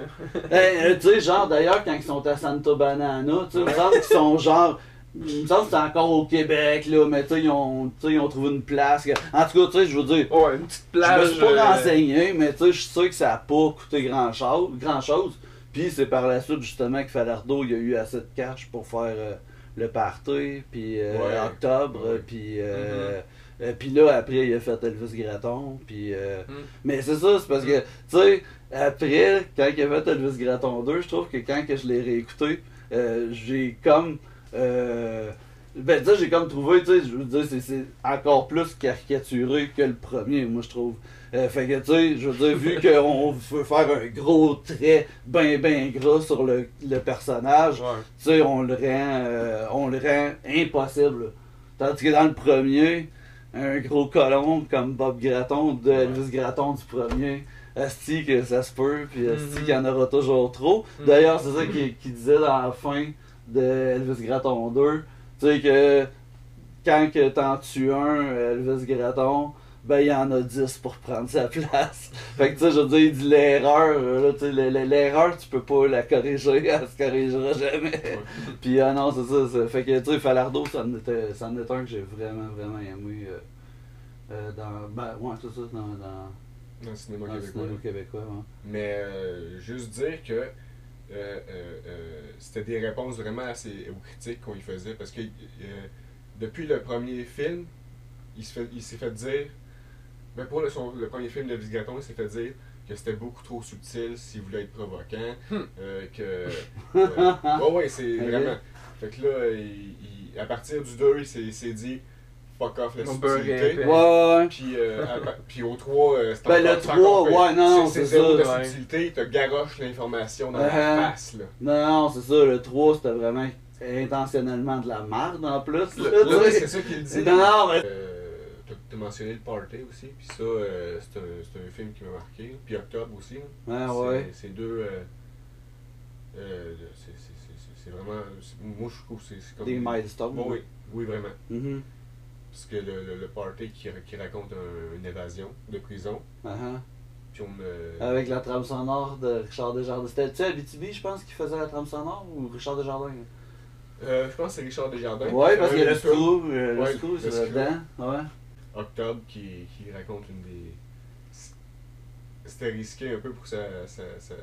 Speaker 1: Hey, <laughs> euh, tu sais, genre, d'ailleurs, quand ils sont à Santa Banana, tu sais, me semble qu'ils sont genre. Il me semble que c'est encore au Québec, là, mais tu sais, ils ont, ils ont trouvé une place. que- En tout cas, tu sais, je veux dire,
Speaker 2: Ouais, une petite
Speaker 1: je
Speaker 2: plage.
Speaker 1: me suis pas
Speaker 2: euh,
Speaker 1: renseigné, mais tu sais, je suis sûr que ça a pas coûté grand chose. Grand chose. Puis c'est par la suite, justement, que Falardo, il y a eu assez de cash pour faire euh, le party, puis euh,
Speaker 3: Ouais.
Speaker 1: octobre,
Speaker 3: Ouais.
Speaker 1: puis. euh, euh, puis là, après, il a fait Elvis Gratton, puis... euh,
Speaker 2: Mm.
Speaker 1: Mais c'est ça, c'est parce que, tu sais, après, quand il a fait Elvis Gratton 2, je trouve que quand que je l'ai réécouté, euh, j'ai comme... Euh, ben, tu sais, j'ai comme trouvé, tu sais, je veux dire, c'est- c'est encore plus caricaturé que le premier, moi, je trouve. Euh, fait que, tu sais, je veux dire, vu qu'on veut faire un gros trait ben, ben gras sur le, le personnage,
Speaker 2: Ouais.
Speaker 1: tu sais, on le rend, euh, on le rend impossible. Tandis que dans le premier, un gros colon comme Bob Gratton de Elvis Gratton du premier. Asti que ça se peut, puis Asti
Speaker 2: Mhm.
Speaker 1: qu'il y en aura toujours trop.
Speaker 2: Mhm.
Speaker 1: D'ailleurs, c'est ça qu'il qu'il disait dans la fin de Elvis Gratton 2. Tu sais que quand que t'en tues un, Elvis Gratton, ben il y en a 10 pour prendre sa place. fait que tu sais, je veux dire, il dit l'erreur, là, tu sais, l- l- l'erreur, tu peux pas la corriger, elle se corrigera jamais. Puis ah non, c'est ça. Fait que tu sais, Falardo, ça en était, ça en un que j'ai vraiment, vraiment aimé. euh, euh, dans, ben, ouais, c'est ça, dans, dans,
Speaker 3: Dans le cinéma
Speaker 1: dans le
Speaker 3: québécois.
Speaker 1: cinéma québécois. ouais.
Speaker 3: Mais euh, juste dire que c'était des réponses vraiment assez aux critiques qu'on y faisait parce que depuis le premier film, il se fait- il s'est fait dire, ben pour le, son- le premier film de Elvis Gratton, il s'est fait dire que c'était beaucoup trop subtil s'il voulait être provoquant,
Speaker 2: Hmm.
Speaker 3: euh, que... <laughs> euh, ouais, ouais, c'est vraiment... Fait que là, il- il- à partir du 2, il s'est- dit, fuck off la subtilité.
Speaker 1: Ouais, ouais.
Speaker 3: Puis, euh, à puis au 3, euh, c'est
Speaker 1: Ben, le
Speaker 3: encore- c'est
Speaker 1: 3,
Speaker 3: encore pire.
Speaker 1: ouais, non,
Speaker 3: C'est
Speaker 1: c'est
Speaker 3: zéro de
Speaker 1: ça.
Speaker 2: ouais.
Speaker 3: subtilité, il te garoche l'information dans
Speaker 1: Uh-huh.
Speaker 3: la face, là.
Speaker 1: Non, non, c'est ça, le 3, c'était vraiment intentionnellement de la merde en plus. là,
Speaker 3: Là, c'est ça qu'il dit.
Speaker 1: Non, non, mais.
Speaker 3: Euh, t'as- T'as mentionné le Party aussi, puis ça, euh, c'est un, c'est un film qui m'a marqué. Puis Octobre aussi.
Speaker 1: Ah
Speaker 3: C'est-
Speaker 1: ouais.
Speaker 3: C'est deux. euh, euh, c'est- vraiment. Moi, je trouve que c'est comme.
Speaker 1: Des milestones.
Speaker 3: Bon, oui, oui, vraiment.
Speaker 1: Mhm.
Speaker 3: Parce que le, le, le Party qui, qui raconte un- une évasion de prison,
Speaker 1: ah.
Speaker 3: puis on me.
Speaker 1: Avec la trame sonore de Richard Desjardins. C'était-tu Abitibi, je pense, qui faisait la trame sonore ou Richard Desjardins?
Speaker 3: Euh, je pense que c'est Richard Desjardins. Qui
Speaker 1: parce qu'il y a
Speaker 3: un
Speaker 1: le screw, euh, le
Speaker 3: Ouais,
Speaker 1: screw,
Speaker 3: le
Speaker 1: c'est là-dedans. Ouais.
Speaker 3: Octobre qui, qui raconte une des. C'était risqué un peu pour sa, sa, sa,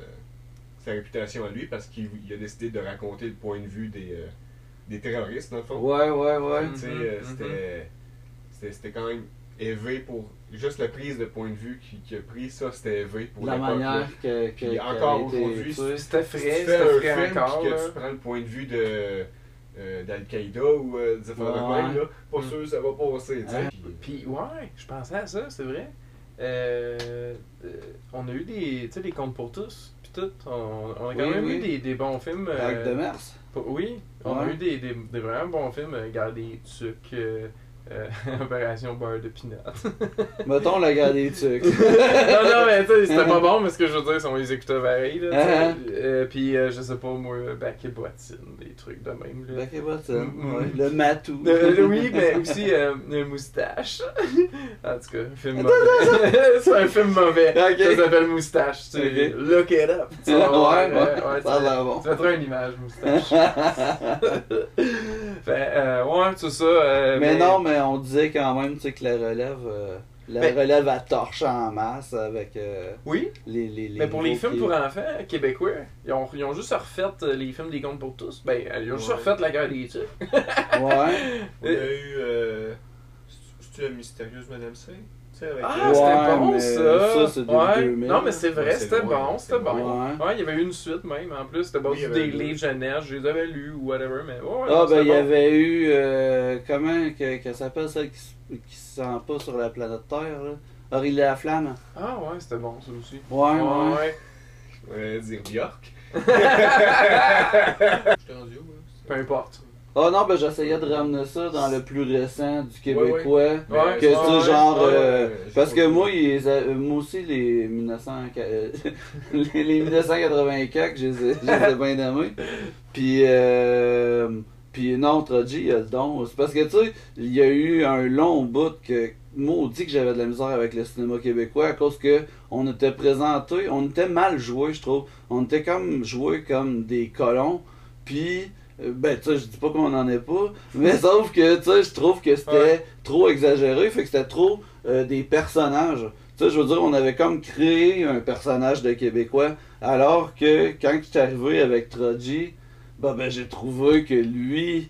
Speaker 3: sa réputation à lui parce qu'il il a décidé de raconter le point de vue des, euh, des terroristes, dans le fond.
Speaker 1: Ouais, ouais, ouais.
Speaker 3: Tu sais,
Speaker 2: Mhm,
Speaker 3: euh,
Speaker 2: mhm.
Speaker 3: c'était- c'était c'était quand même élevé pour. Juste la prise de point de vue qu'il qu'il a pris, ça c'était élevé pour
Speaker 1: La manière que, que,
Speaker 3: Puis encore aujourd'hui.
Speaker 2: C'était
Speaker 3: Si
Speaker 2: frais,
Speaker 3: tu fais
Speaker 2: c'était
Speaker 3: un
Speaker 2: frais
Speaker 3: film
Speaker 2: encore.
Speaker 3: que tu prends le point de vue de euh, d'Al-Qaïda ou euh, des affaires de même, là, pas
Speaker 2: Mm.
Speaker 3: sûr que ça va passer, tu sais. Puis-
Speaker 2: ouais, je pensais à ça, c'est vrai. Euh, euh, on a eu des, tu sais, des comptes pour tous, puis tout. On, on a quand
Speaker 1: Oui,
Speaker 2: même
Speaker 1: oui.
Speaker 2: eu des, des bons films. euh,
Speaker 1: Avec de
Speaker 2: pour- oui, on a eu des, des, des vraiment bons films. euh, Garde des trucs, euh, <laughs> Opération Beurre de Pinot. <laughs>
Speaker 1: Mettons la guerre des trucs. <laughs>
Speaker 2: non, non, mais tu sais, c'était pas bon, mais ce que je veux dire, c'est qu'on les écoutait pareil. Là, tu sais.
Speaker 1: Uh-huh.
Speaker 2: Euh, puis euh, je sais pas, moi, bac et bottine, des trucs de même. Là.
Speaker 1: Back et button,
Speaker 2: Mm,
Speaker 1: ouais.
Speaker 2: mm.
Speaker 1: Le matou.
Speaker 2: Euh, oui, mais aussi euh, une moustache. en tout cas, un film mauvais. c'est un film mauvais.
Speaker 1: Ok.
Speaker 2: Ça s'appelle Moustache. Tu sais,
Speaker 1: Ok.
Speaker 2: Look it up. Tu
Speaker 1: Ouais,
Speaker 2: vas voir,
Speaker 1: ouais,
Speaker 2: euh, ouais,
Speaker 1: ça a bon.
Speaker 2: Tu mettras une image, Moustache. fait, euh, ouais, c'est ça. euh,
Speaker 1: mais non, mais on disait quand même tu sais, que la relève, euh, la
Speaker 2: Mais-
Speaker 1: relève à torche en masse avec euh,
Speaker 2: Oui,
Speaker 1: les, les, les
Speaker 2: mais pour les films
Speaker 1: qui-
Speaker 2: pour enfants québécois, ils ont, ils ont juste refait euh, les films des contes pour tous. Ben, ils ont juste refait La guerre des trucs.
Speaker 1: Ouais.
Speaker 3: On a eu. Euh, C'est-tu la mystérieuse Madame C avec,
Speaker 2: Ah,
Speaker 3: euh,
Speaker 1: Ouais,
Speaker 2: c'était bon
Speaker 1: mais
Speaker 2: ça!
Speaker 1: ça, c'est
Speaker 2: ouais.
Speaker 1: 2000.
Speaker 2: Non, mais c'est vrai, c'était bon, c'était bon. Ouais, il y avait eu une suite même en plus, c'était
Speaker 3: Oui,
Speaker 2: basé
Speaker 3: il y
Speaker 2: sur
Speaker 3: avait
Speaker 2: des livres jeunesse, je les avais lus ou whatever, mais ouais,
Speaker 1: Ah,
Speaker 2: non,
Speaker 1: ben, il y
Speaker 2: bon.
Speaker 1: avait eu. euh, comment que, que s'appelle celle qui, qui se sent pas sur la planète Terre, là? Aurélie la Flamme.
Speaker 2: Ah ouais, c'était bon ça aussi.
Speaker 1: Ouais, ouais.
Speaker 2: ouais.
Speaker 3: On allait dire Bjork. <laughs> <laughs>
Speaker 2: Peu
Speaker 3: J'étais rendu où,
Speaker 2: importe.
Speaker 1: Ah non, ben j'essayais de ramener ça dans le plus récent du Québécois.
Speaker 2: Ouais,
Speaker 1: Que
Speaker 2: ouais,
Speaker 1: tu
Speaker 2: ouais,
Speaker 1: sais, genre.
Speaker 3: ouais,
Speaker 1: euh,
Speaker 3: ouais,
Speaker 1: parce que moi, ils, euh, moi aussi, les 1900, euh, <laughs> les, les 1984, je les ai, je les ai bien aimés. Puis, euh, puis non, Troji, il a le don. C'est parce que, tu sais, il y a eu un long bout que, maudit que j'avais de la misère avec le cinéma québécois à cause que on était présenté, on était mal joué, je trouve. On était comme joué comme des colons. Puis, ben, tu sais, je dis pas qu'on en est pas, mais <laughs> sauf que, tu sais, je trouve que c'était
Speaker 2: Ouais.
Speaker 1: trop exagéré, fait que c'était trop euh, des personnages. Tu sais, je veux dire, on avait comme créé un personnage de Québécois, alors que quand je suis arrivé avec Troji, ben, ben j'ai trouvé que lui,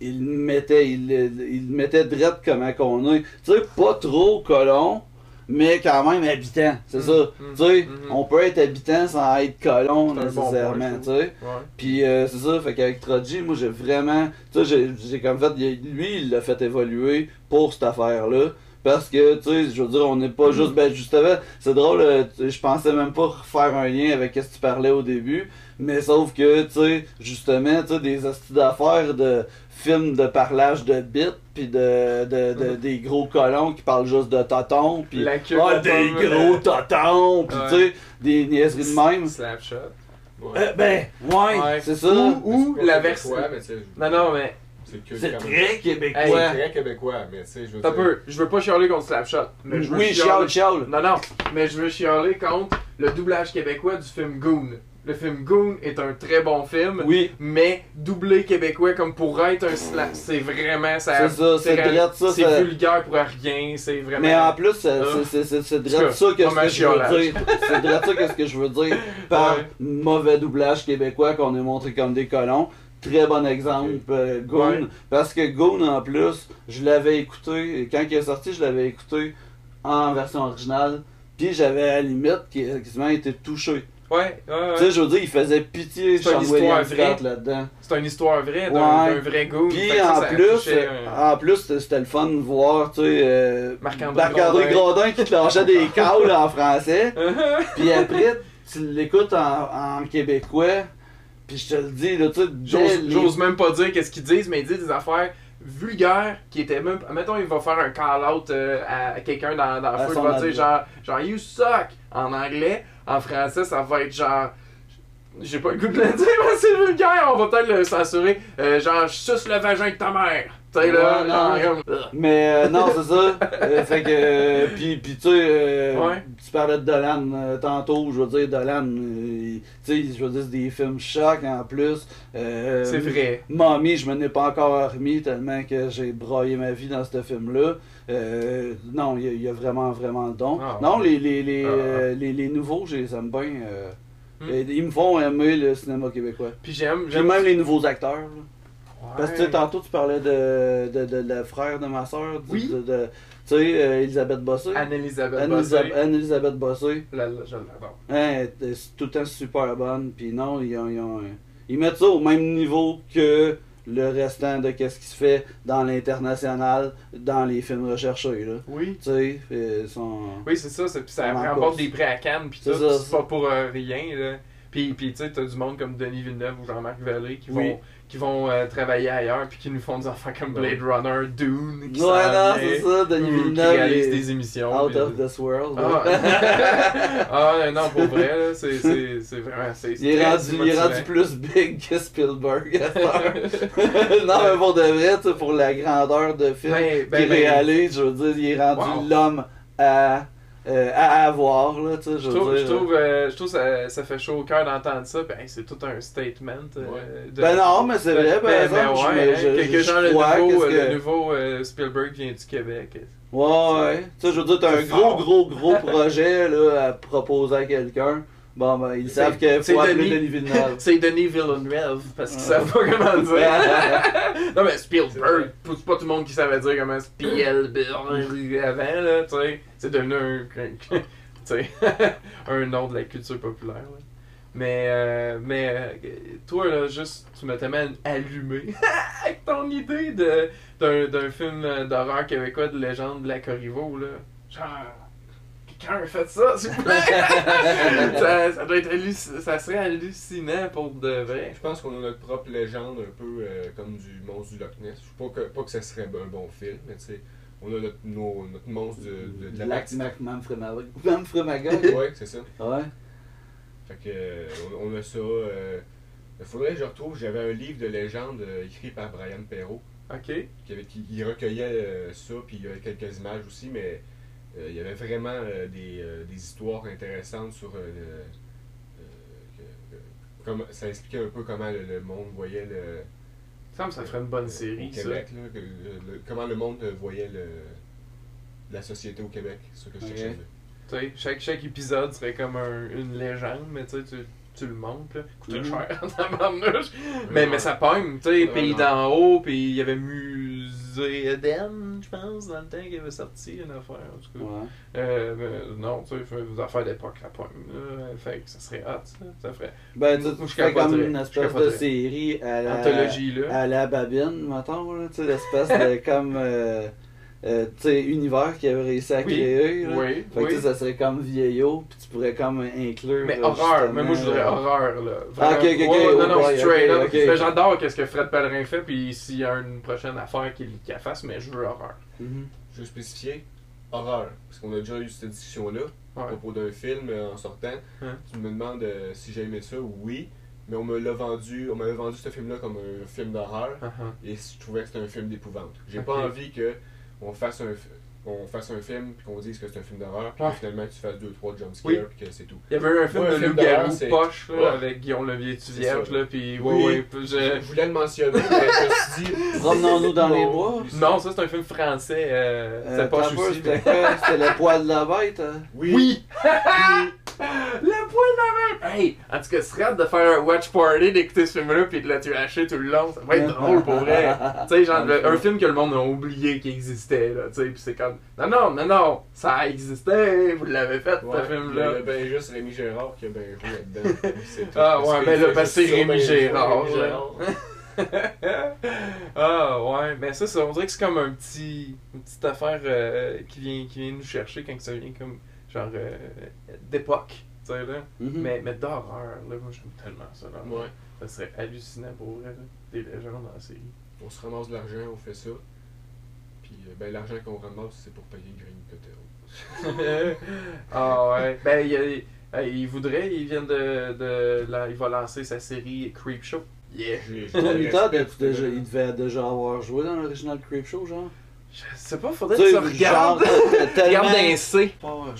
Speaker 1: il mettait, il, il mettait drette comment qu'on est. Tu sais, pas trop colon, mais quand même habitant, c'est ça.
Speaker 2: mm,
Speaker 1: Tu sais,
Speaker 2: mm.
Speaker 1: on peut être habitant sans être colon
Speaker 2: bon
Speaker 1: nécessairement, tu sais.
Speaker 2: Ouais.
Speaker 1: Puis euh, c'est ça, fait qu'avec Troji, moi j'ai vraiment. Tu sais, j'ai- comme fait. Lui, il l'a fait évoluer pour cette affaire-là. Parce que, tu sais, je veux dire, on n'est pas juste, ben justement, c'est drôle, euh, je pensais même pas faire un lien avec ce que tu parlais au début, mais sauf que, tu sais, justement, tu sais, des astuces d'affaires de films de parlage de bits, puis de, de, de- des gros colons qui parlent juste de totons, puis
Speaker 2: La queue
Speaker 1: ah,
Speaker 2: de
Speaker 1: des
Speaker 2: pomme,
Speaker 1: gros
Speaker 2: euh,
Speaker 1: totons, puis
Speaker 2: Ouais.
Speaker 1: tu sais, des niaiseries de même.
Speaker 2: Slapshot.
Speaker 3: Ouais.
Speaker 1: Euh, ben, ouais,
Speaker 2: Ouais.
Speaker 1: c'est ça.
Speaker 2: Ou, ou la version. Non, non, mais.
Speaker 3: C'est
Speaker 1: très québécois.
Speaker 2: Hey,
Speaker 3: C'est très québécois, mais tu sais, je veux dire.
Speaker 2: peu. Je veux pas chialer contre Slapshot. Mais je veux
Speaker 1: oui,
Speaker 2: chialer-
Speaker 1: chiale, chiale.
Speaker 2: Non, non, mais je veux chialer contre le doublage québécois du film Goon. Le film Goon est un très bon film,
Speaker 1: Oui,
Speaker 2: mais doublé québécois comme pour être un slap, c'est vraiment ça.
Speaker 1: C'est ça, c'est
Speaker 2: ré-
Speaker 1: drôle, ça,
Speaker 2: C'est
Speaker 1: ça-
Speaker 2: vulgaire pour rien, c'est vraiment.
Speaker 1: mais en plus, c'est-
Speaker 2: Ah.
Speaker 1: c'est- c'est- c'est c'est
Speaker 2: En tout
Speaker 1: drôle
Speaker 2: cas,
Speaker 1: ça que ce que je veux dire. C'est drôle ça que ce que je veux dire <laughs> par
Speaker 2: Ouais.
Speaker 1: mauvais doublage québécois qu'on est montré comme des colons. Très bon exemple, euh, Goon.
Speaker 2: Ouais.
Speaker 1: Parce que Goon, en plus, je l'avais écouté, quand il est sorti, je l'avais écouté en version originale. Puis j'avais à la limite qui- quasiment été touché.
Speaker 2: Ouais, ouais, ouais.
Speaker 1: Tu sais, je veux dire, il faisait pitié
Speaker 2: C'est une
Speaker 1: Sean
Speaker 2: histoire
Speaker 1: William
Speaker 2: vraie.
Speaker 1: Scott là-dedans.
Speaker 2: C'est une histoire vraie d'un
Speaker 1: Ouais.
Speaker 2: vrai Goon.
Speaker 1: Puis en
Speaker 2: ça
Speaker 1: plus,
Speaker 2: un-
Speaker 1: en plus, c'était- le fun de voir, tu sais, euh,
Speaker 2: Marc-André. Grondin
Speaker 1: qui te lâchait des <laughs> caules en français. Puis après, tu l'écoutes en, en québécois. Puis je te le dis, là, tu sais, dès
Speaker 2: J'ose
Speaker 1: les-
Speaker 2: j'ose même pas dire qu'est-ce qu'ils disent, mais ils disent des affaires vulgaires qui étaient même. Mettons, il va faire un call-out euh, à quelqu'un dans, dans la foule, il va dire genre, genre, you suck en anglais. En français, ça va être genre. J'ai pas le goût de le <laughs> dire, mais c'est vulgaire, on va peut-être le censurer. Euh, genre, suce le vagin de ta mère. Là, genre,
Speaker 1: Mais euh, non, c'est ça. Euh, fait que. euh, puis, puis tu sais, euh,
Speaker 2: Ouais.
Speaker 1: Tu parlais de Dolan euh, tantôt, je veux dire, Dolan, euh, tu sais, je veux dire, c'est des films chocs en plus. Euh,
Speaker 2: C'est vrai.
Speaker 1: Mommy, je me n'ai pas encore remis tellement que j'ai broyé ma vie dans ce film-là. Euh, non, il y, a- il y a vraiment, vraiment le don.
Speaker 2: Ah,
Speaker 1: non, les, les, les,
Speaker 2: Ah,
Speaker 1: les, les nouveaux, je les aime bien.
Speaker 2: Hmm.
Speaker 1: Ils me font aimer le cinéma québécois.
Speaker 2: Puis j'aime.
Speaker 1: J'aime même les nouveaux acteurs. là. Parce que tantôt tu parlais de, de, de, la frère de ma soeur.
Speaker 2: Oui.
Speaker 1: De- tu sais, euh, Elisabeth Bossé.
Speaker 2: Anne-Elisabeth
Speaker 1: Anne-Elisa-
Speaker 2: Bossé.
Speaker 1: Anne-Elisabeth Bossé.
Speaker 2: La- la- Je l'adore.
Speaker 1: Hein, elle est tout le temps super bonne. Puis non, ils, ont- ils, ont- ils mettent ça au même niveau que le restant de qu'est-ce qui se fait dans l'international, dans les films recherchés. Là.
Speaker 2: Oui.
Speaker 1: Tu sais, euh, ils sont.
Speaker 2: Oui, c'est ça, puis ça remporte des prix à Cannes, puis tout, c'est pas pour euh, rien, là. Puis, puis tu sais, t'as du monde comme Denis Villeneuve ou Jean-Marc Vallée qui
Speaker 1: Oui.
Speaker 2: vont, qui vont euh, travailler ailleurs, puis qui nous font des enfants comme Blade Runner, Dune, qui
Speaker 1: Ouais, non, c'est ça, Denis
Speaker 2: qui
Speaker 1: Villeneuve.
Speaker 2: réalisent
Speaker 1: est
Speaker 2: des émissions.
Speaker 1: Out
Speaker 2: puis-
Speaker 1: of this world.
Speaker 2: Ah, <laughs> ah, non, pour vrai, là, c'est, c'est, c'est vraiment... C'est,
Speaker 1: Il est, rendu, il est rendu
Speaker 2: motivant.
Speaker 1: plus big que Spielberg à <laughs> non, mais pour de vrai, tu sais, pour la grandeur de film
Speaker 2: Ben, ben,
Speaker 1: qu'il
Speaker 2: ben,
Speaker 1: réalise, je veux dire, il est rendu
Speaker 2: Wow.
Speaker 1: l'homme à, euh, à avoir, là, tu sais, je
Speaker 2: Je
Speaker 1: veux
Speaker 2: trouve,
Speaker 1: dire.
Speaker 2: je trouve, euh, je trouve ça, ça fait chaud au cœur d'entendre ça. Ben, c'est tout un statement. euh,
Speaker 3: Ouais.
Speaker 2: de-
Speaker 1: Ben non, mais c'est vrai,
Speaker 2: Ben, ben
Speaker 1: je
Speaker 2: ouais, hein,
Speaker 1: je-
Speaker 2: quelque genre, le
Speaker 1: crois,
Speaker 2: nouveau, euh,
Speaker 1: que-
Speaker 2: le nouveau euh, Spielberg vient du Québec.
Speaker 1: Ouais, ouais. Tu sais, je veux dire, t'as un gros, gros, gros projet, là, à proposer à quelqu'un. Bon, ben, ils savent qu'il
Speaker 2: c'est
Speaker 1: faut appeler
Speaker 2: Denis.
Speaker 1: Denis Villeneuve. <laughs>
Speaker 2: C'est Denis Villeneuve, parce qu'ils
Speaker 1: Ouais.
Speaker 2: savent pas comment dire. <laughs> non, mais Spielberg, c'est pas tout le monde qui savait dire comment Spielberg <laughs> avant, là, tu sais. C'est devenu un, <laughs> tu sais, <laughs> un nom de la culture populaire, là. Mais, euh, mais euh, toi, là, juste, tu m'as tellement allumé <laughs> avec ton idée de, d'un, d'un film d'horreur québécois de légende de la Corriveau, là. Genre, quelqu'un a fait ça, s'il vous plaît! ça, ça doit être halluc- ça serait hallucinant pour de vrai.
Speaker 3: Je pense qu'on a notre propre légende, un peu euh, comme du monstre du Loch Ness. Je sais pas que, pas que ça serait un bon film, mais tu sais, on a notre, nos- notre monstre de, de, de la
Speaker 1: Manfremaga. <laughs>
Speaker 3: Ouais, c'est ça.
Speaker 1: Ouais.
Speaker 3: Fait que, euh, on, on a ça. euh, Il faudrait que je retrouve, j'avais un livre de légende euh, écrit par Brian Perrault,
Speaker 2: Ok.
Speaker 3: qui, avait, qui il recueillait euh, ça, puis il y avait quelques images aussi, mais euh, il y avait vraiment euh, des, euh, des histoires intéressantes sur. euh, le- euh, que- que- comment- ça expliquait un peu comment le, le monde voyait le.
Speaker 2: Ça me ça ferait une bonne
Speaker 3: au
Speaker 2: série, ça.
Speaker 3: Québec, là, que, le- le- comment le monde euh, voyait le, la société au Québec, ce que je cherchais
Speaker 2: chaque, chaque épisode serait comme un- une légende, mais tu sais, tu, tu le montes, là. Coûtait
Speaker 1: Mhm.
Speaker 2: cher. <laughs> Mais, mais ça pogne, tu sais, Pays d'en haut, puis il y avait Musée Eden, je pense, dans le temps qu'il avait sorti une affaire, en tout cas.
Speaker 1: Ouais.
Speaker 2: Euh, mais non, tu sais, des affaires d'époque, ça pogne, là. Fait que ça serait hot, ça. Ça ferait.
Speaker 1: Ben, tu
Speaker 2: je
Speaker 1: fais comme une espèce de série à la,
Speaker 2: Anthologie, là.
Speaker 1: à la babine, mettons, là, tu sais, l'espèce de <laughs> comme. euh, euh, univers qu'il avait réussi à
Speaker 2: Oui.
Speaker 1: créer. là.
Speaker 2: Oui,
Speaker 1: Fait que
Speaker 2: oui.
Speaker 1: sais, ça serait comme vieillot, puis tu pourrais comme inclure.
Speaker 2: Mais horreur, mais moi je dirais
Speaker 1: euh,
Speaker 2: horreur là.
Speaker 1: Ah, ok, ok,
Speaker 2: non, non, straight up. j'adore qu'est-ce que Fred Pellerin fait, puis s'il y a une prochaine affaire qu'il qu'il fasse, mais je veux horreur.
Speaker 1: mhm.
Speaker 3: Je veux spécifier horreur. Parce qu'on a déjà eu cette discussion-là à propos d'un film euh, en sortant.
Speaker 2: Hein?
Speaker 3: Tu me demandes euh, si j'ai aimé ça, oui. Mais on me l'a vendu, on m'avait vendu ce film-là comme un film d'horreur.
Speaker 2: Uh-huh.
Speaker 3: Et je trouvais que c'était un film d'épouvante. J'ai pas envie que on fasse un, on fasse un film puis qu'on dise que c'est un film d'horreur, puis
Speaker 2: Ouais.
Speaker 3: que finalement tu fasses deux trois jumpscares
Speaker 2: Oui.
Speaker 3: puis que c'est tout.
Speaker 2: Il y avait eu un film
Speaker 3: Ouais,
Speaker 2: de loup-garou poche là,
Speaker 3: Ouais.
Speaker 2: avec Guillaume Levier Vierge,
Speaker 3: ça.
Speaker 2: là, puis ouais,
Speaker 3: Oui.
Speaker 2: ouais,
Speaker 3: Je
Speaker 2: je-
Speaker 3: voulais le mentionner, mais je me suis dit. <laughs>
Speaker 1: Promenons-nous dans les
Speaker 3: Non.
Speaker 1: bois.
Speaker 2: Non, ça c'est un film français, euh,
Speaker 1: Euh,
Speaker 2: c'est poche aussi.
Speaker 1: C'était C'était le poil de la bête hein?
Speaker 3: Oui.
Speaker 2: Oui! <laughs> <laughs> Le poil de la main! Hey! En tout cas, ce serait de faire un watch party, d'écouter ce film-là, puis de le tuer tout le long. Ça va être drôle pour vrai. Tu sais, genre, le- un film que le monde a oublié qu'il existait, là, tu sais, pis c'est comme, non, non, non, non, ça a existé, vous l'avez fait,
Speaker 3: Ouais,
Speaker 2: ce
Speaker 3: Il y
Speaker 2: film-là.
Speaker 3: a bien juste Rémi Gérard qui a bien joué là-dedans. <laughs>
Speaker 2: Ah, ouais, mais là,
Speaker 3: fait
Speaker 2: parce que c'est
Speaker 3: ben,
Speaker 2: Rémi Gérard,
Speaker 3: Rémi
Speaker 2: là.
Speaker 3: Gérard. <laughs>
Speaker 2: ah, ouais, mais ça, ça, on dirait que c'est comme un petit, une petite affaire euh, qui, vient, qui vient nous chercher quand ça vient comme, genre, euh, d'époque, tu sais, là.
Speaker 1: Mhm.
Speaker 2: Mais, mais d'horreur, là, moi, j'aime tellement ça, là.
Speaker 3: Ouais.
Speaker 2: Ça serait hallucinant pour vrai, là. Des légendes dans la série.
Speaker 3: On se ramasse de l'argent, on fait ça. Puis euh, ben, l'argent qu'on ramasse, c'est pour payer Green Potter. <laughs>
Speaker 2: ah ouais. Ben, il, a- ben, il voudrait, il vient de, de là, il va lancer sa série Creepshow. Yeah.
Speaker 3: J'ai- pour
Speaker 1: il devait déjà avoir joué dans l'original Creepshow, genre
Speaker 2: Je sais pas, faudrait
Speaker 1: Tu
Speaker 2: que
Speaker 1: sais,
Speaker 2: ça regarde. <laughs> Regarde d'un C.
Speaker 1: Pas dans.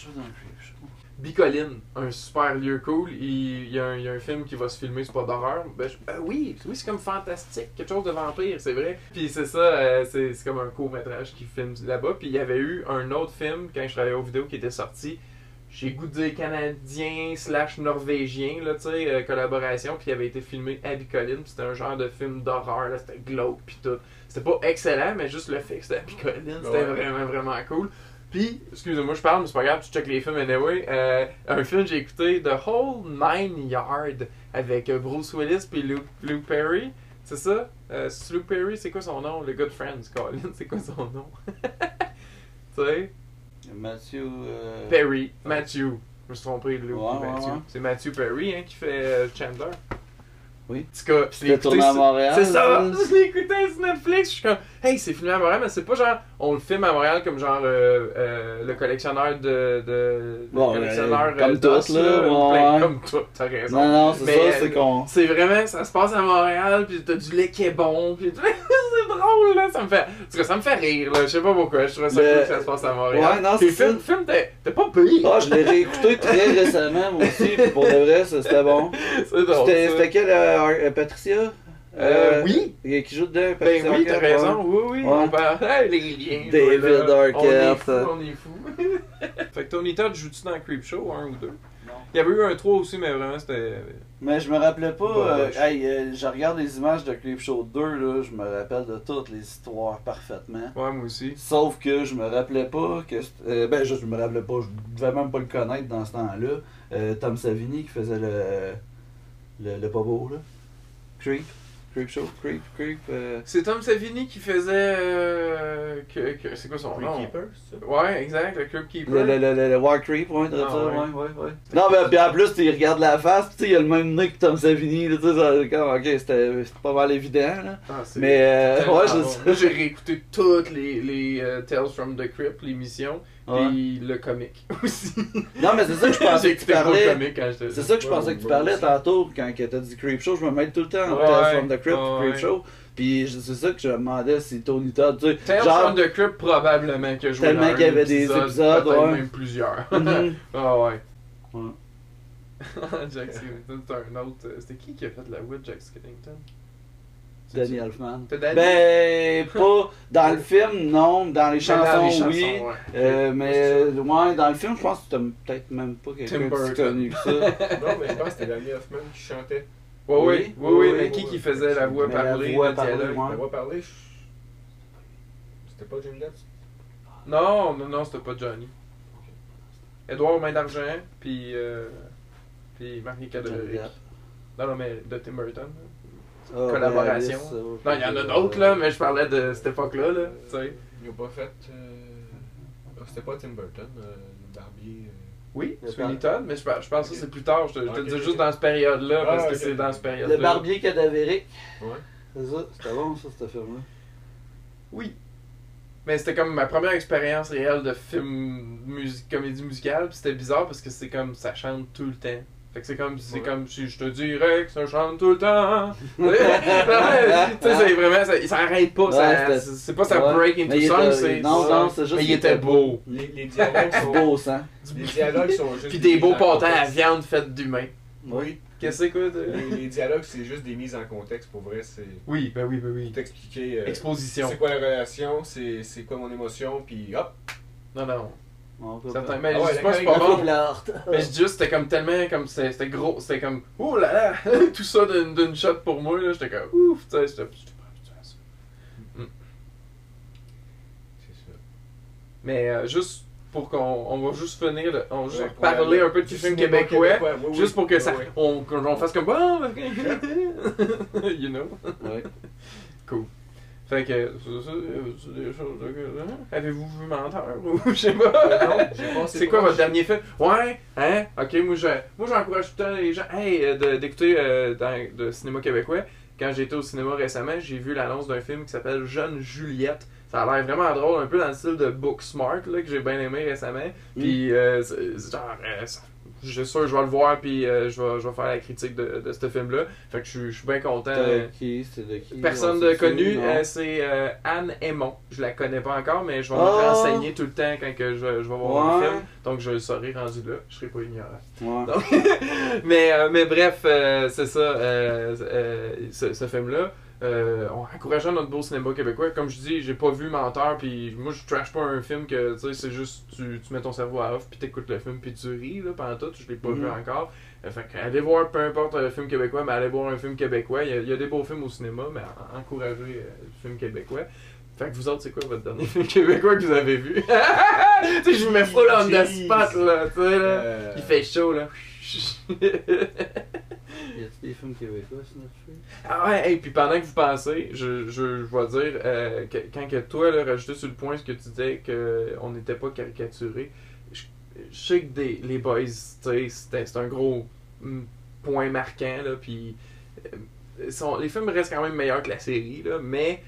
Speaker 2: Bicoline, un super lieu cool. Il, il y a un, il y a un film qui va se filmer, c'est pas d'horreur. Ben, je- ben oui, oui c'est comme fantastique, quelque chose de vampire, c'est vrai. Puis c'est ça, euh, c'est c'est comme un court métrage qui filme là-bas. Puis il y avait eu un autre film quand je travaillais aux vidéos qui était sorti. J'ai goût de dire canadien slash norvégien, là, tu sais, euh, collaboration, puis il avait été filmé à Bicoline, c'était un genre de film d'horreur, là, c'était glauque, puis tout. C'était pas excellent, mais juste le fait que c'était à Bicoline, c'était
Speaker 3: Ouais.
Speaker 2: vraiment, vraiment cool. Puis, excusez-moi, je parle, mais c'est pas grave, tu check les films anyway. Euh, un film que j'ai écouté, The Whole Nine Yard, avec euh, Bruce Willis puis Luke, Luke Perry. C'est ça? Euh, Luke Perry, c'est quoi son nom? Le Good Friends, Colin, <laughs> c'est quoi son nom? <laughs> tu sais?
Speaker 1: Matthew. euh,
Speaker 2: Perry, Matthew. Je me suis trompé, Luke
Speaker 1: Ouais,
Speaker 2: Matthew.
Speaker 1: ouais.
Speaker 2: C'est Matthew Perry hein, qui fait Chandler.
Speaker 1: Oui.
Speaker 2: En tout cas, je l'ai
Speaker 1: C'était
Speaker 2: écouté
Speaker 1: tourné à Montréal.
Speaker 2: C'est ça! Je l'ai écouté sur Netflix. Je suis comme, hey, c'est filmé à Montréal, mais c'est pas genre, on le filme à Montréal comme genre euh, euh, le collectionneur de. de
Speaker 1: Bon,
Speaker 2: le collectionneur
Speaker 1: euh, comme
Speaker 2: euh, d'os,
Speaker 1: tout, là, ouais.
Speaker 2: Comme t'as raison.
Speaker 1: Non, non, c'est ça, c'est
Speaker 2: euh,
Speaker 1: qu'on.
Speaker 2: C'est vraiment, ça se passe à Montréal, puis t'as du lait qui est bon, puis <laughs> drôle, là, ça me fait, en tout cas, ça me fait rire, là, je sais pas pourquoi, je trouve ça
Speaker 1: Le-
Speaker 2: cool que ça se passe à Montréal.
Speaker 1: Ouais, non, c'est
Speaker 2: le film, film, t'es t'es pas pire,
Speaker 1: Ah, je l'ai réécouté très récemment, moi aussi, puis pour de vrai, ça, c'était bon. <laughs>
Speaker 2: c'est drôle.
Speaker 1: C'était quelle euh, euh, Patricia?
Speaker 2: Euh, oui.
Speaker 1: Qui joue dedans,
Speaker 2: Ben
Speaker 1: Patricia
Speaker 2: oui, t'as
Speaker 1: Arquette, ouais.
Speaker 2: raison, oui, oui,
Speaker 1: Ouais.
Speaker 2: on parle, <laughs> hey, les liens,
Speaker 1: David
Speaker 2: là, on est
Speaker 1: Arquette.
Speaker 2: fou, on est fou. <laughs> fait que Tony Todd joue-tu dans Creepshow, un ou deux?
Speaker 1: Non.
Speaker 2: Il y avait eu un 3 aussi, mais vraiment, c'était...
Speaker 1: Mais je me rappelais pas. Euh, hey, euh, je regarde les images de Creepshow 2, là, je me rappelle de toutes les histoires parfaitement.
Speaker 2: Ouais, moi aussi.
Speaker 1: Sauf que je me rappelais pas que. euh, ben, je, je me rappelais pas, je devais même pas le connaître dans ce temps-là. Euh, Tom Savini qui faisait le. le, le pas beau, là. Creep. Creep Show. Creep, Creep. euh,
Speaker 2: C'est Tom Savini qui faisait... euh, que, que, c'est quoi son nom?
Speaker 3: Keeper, ça?
Speaker 2: Ouais, exact, le Crypt Keeper.
Speaker 1: Le, le, le, le, le War Creep, ouais,
Speaker 2: Ah,
Speaker 1: ça,
Speaker 2: ouais.
Speaker 1: ouais, ouais, ouais. Non, mais puis en plus, tu regardes la face, pis tu sais, il y a le même nez que Tom Savini, tu sais, ça, comme, ok, c'était pas mal évident, là.
Speaker 2: Ah, c'est
Speaker 1: Mais, euh, ouais, je
Speaker 2: j'ai réécouté toutes les, les euh, Tales from the Crypt, l'émission,
Speaker 1: Ouais.
Speaker 2: puis le comique <laughs> aussi.
Speaker 1: Non, mais c'est ça que je pensais que tu parlais. C'est ça que je pensais que tu parlais tantôt quand tu as dit Creep Show. Je me mets tout le temps en Tales from the Crypt,
Speaker 2: ouais,
Speaker 1: Creep
Speaker 2: ouais.
Speaker 1: Show. Puis c'est ça que je me demandais si Tony Todd, tu sais.
Speaker 2: Tales
Speaker 1: genre,
Speaker 2: from the Crypt, probablement que je
Speaker 1: Tellement qu'il y avait des
Speaker 2: épisode,
Speaker 1: épisodes, ouais.
Speaker 2: même plusieurs. <laughs>
Speaker 1: Mhm. <laughs>
Speaker 2: Ah ouais.
Speaker 1: Ouais.
Speaker 2: Jack Skellington, c'est un autre. euh, C'était qui qui a fait la voix de Jack Skellington?
Speaker 1: Danny Elfman. Ben, pas dans le film, non. Dans les
Speaker 2: Mais dans
Speaker 1: chansons,
Speaker 2: les chansons,
Speaker 1: oui.
Speaker 2: ouais.
Speaker 1: Euh, mais, ouais, dans le film, je pense que t'as peut-être même pas quelqu'un
Speaker 2: Burton.
Speaker 1: connu que ça. <laughs>
Speaker 3: Non, mais je pense que c'était Danny Hoffman qui chantait.
Speaker 2: Ouais, oui,
Speaker 1: Oui,
Speaker 2: oui, oui,
Speaker 1: oui,
Speaker 2: mais
Speaker 3: oui,
Speaker 2: qui
Speaker 3: oui.
Speaker 2: qui faisait la voix
Speaker 1: Mais la voix
Speaker 2: le
Speaker 1: parlée,
Speaker 3: parler. C'était pas Jim Depp?
Speaker 2: Non, non, non, c'était pas Johnny. Edouard Main d'Argent, puis. Euh, puis Marie Cadoré. Non, non, mais de Tim Burton.
Speaker 1: Ah,
Speaker 2: Collaboration.
Speaker 1: ben,
Speaker 2: Non, il y en a d'autres, là, mais je parlais de cette époque-là, là, tu sais.
Speaker 3: Ils ont pas fait. euh, ah, C'était pas Tim Burton, euh, le barbier. euh.
Speaker 2: Oui, Sweeney Todd, mais je, pense- je pense que c'est plus tard. Je te, je te
Speaker 3: Ok,
Speaker 2: dis juste dans cette période-là,
Speaker 3: Ah,
Speaker 2: parce que c'est dans cette période-là.
Speaker 1: Le barbier cadavérique.
Speaker 3: Ouais.
Speaker 1: C'est ça? C'était bon, ça, ce film-là.
Speaker 2: Oui. Mais c'était comme ma première expérience réelle de film musique comédie musicale, puis c'était bizarre parce que c'est comme ça chante tout le temps. Fait que c'est comme c'est
Speaker 3: Ouais.
Speaker 2: comme si je te dirais que ça chante tout le temps. <laughs> tu sais c'est vraiment ça, ça arrête pas,
Speaker 1: Ouais,
Speaker 2: c'est pas ça
Speaker 1: Ouais.
Speaker 2: break into song, c'est
Speaker 1: non, non, c'est juste
Speaker 2: mais il était
Speaker 1: était
Speaker 2: beau.
Speaker 3: Les, les dialogues <laughs>
Speaker 1: C'est
Speaker 3: sont.
Speaker 1: beau sang.
Speaker 3: les dialogues sont juste.
Speaker 2: Puis des beaux pâtés à viande faite d'humain.
Speaker 3: Oui.
Speaker 2: Qu'est-ce que c'est quoi de...
Speaker 3: Les, les dialogues, c'est juste des mises en contexte. Pour vrai, c'est.
Speaker 2: Oui, ben oui, ben oui.
Speaker 3: t'expliquer. euh,
Speaker 2: Exposition.
Speaker 3: c'est quoi la relation, c'est c'est quoi mon émotion, puis hop.
Speaker 2: Non, non.
Speaker 1: On
Speaker 2: Certains, mais
Speaker 3: Ah ouais,
Speaker 2: je dis pas que c'est pas
Speaker 1: On
Speaker 2: bon. Mais je dis juste, c'était comme tellement, comme c'était gros, c'était comme, oh là là, <laughs> tout ça d'une d'une shot pour moi, là, j'étais comme, ouf, tu sais, j'étais pas habitué à ça.
Speaker 3: C'est ça.
Speaker 2: Mais euh, juste pour qu'on on va juste finir, de- on va juste
Speaker 3: Ouais,
Speaker 2: parler un peu de
Speaker 3: du
Speaker 2: films
Speaker 3: cinéma
Speaker 2: québécois,
Speaker 3: oui, oui.
Speaker 2: juste pour que ça,
Speaker 3: Oui, oui.
Speaker 2: on, qu'on fasse comme, bon, <laughs> <laughs> you know?
Speaker 1: Ouais.
Speaker 2: Fait que, c'est ça, c'est des choses, de- hein? avez-vous vu Menteur ou <laughs> je sais pas?
Speaker 3: Euh, <laughs>
Speaker 2: C'est quoi votre dernier film? Ouais, hein? Ok, moi, je, moi j'encourage tout le temps les gens hey, euh, de- d'écouter euh, dans- de cinéma québécois. Quand j'étais au cinéma récemment, j'ai vu l'annonce d'un film qui s'appelle Jeune Juliette. Ça a l'air vraiment drôle, un peu dans le style de Booksmart là, que j'ai bien aimé récemment. Puis, euh, genre, euh, ça- je suis sûr que je vais le voir, puis euh, je, vais, je vais faire la critique de, de ce film-là. Fait que je, suis- je suis bien content.
Speaker 1: Qui? C'est de qui?
Speaker 2: Personne
Speaker 1: On
Speaker 2: de
Speaker 1: sait-tu?
Speaker 2: connu,
Speaker 1: Non?
Speaker 2: euh, c'est euh, Anne Aymon. Je la connais pas encore, mais je vais me
Speaker 1: Ah!
Speaker 2: renseigner tout le temps quand que je, je vais voir
Speaker 1: Ouais.
Speaker 2: le film. Donc je le saurai rendu là. Je serai pas ignorant.
Speaker 1: Ouais.
Speaker 2: Donc, <laughs> mais, euh, mais bref, euh, c'est ça, euh, euh, ce, ce film-là. Euh, en encourageant notre beau cinéma québécois, comme je dis, j'ai pas vu Menteur, puis moi je trash pas un film que tu sais, c'est juste tu, tu mets ton cerveau à off, puis t'écoutes le film, puis tu ris là, pendant tout. Je l'ai pas
Speaker 1: Mhm.
Speaker 2: vu encore. Euh, fait que allez voir peu importe le film québécois, mais allez voir un film québécois. Il y a, il y a des beaux films au cinéma, mais en- encouragez euh, le film québécois. Fait que vous autres, c'est quoi votre dernier <laughs> film québécois que vous avez vu? <laughs> tu sais, je vous mets full on the spot là, tu sais là.
Speaker 3: Euh,
Speaker 2: Il fait chaud là. <laughs>
Speaker 1: Y a-tu des films québécois sur Netflix?
Speaker 2: Ah ouais, et puis pendant que vous pensez, je, je, je vais dire, euh, que, quand que toi, là, rajoutais sur le point ce que tu disais qu'on n'était pas caricaturé, je, sais que des, les boys, c'est un gros mm, point marquant, là, puis euh, les films restent quand même meilleurs que la série, là, mais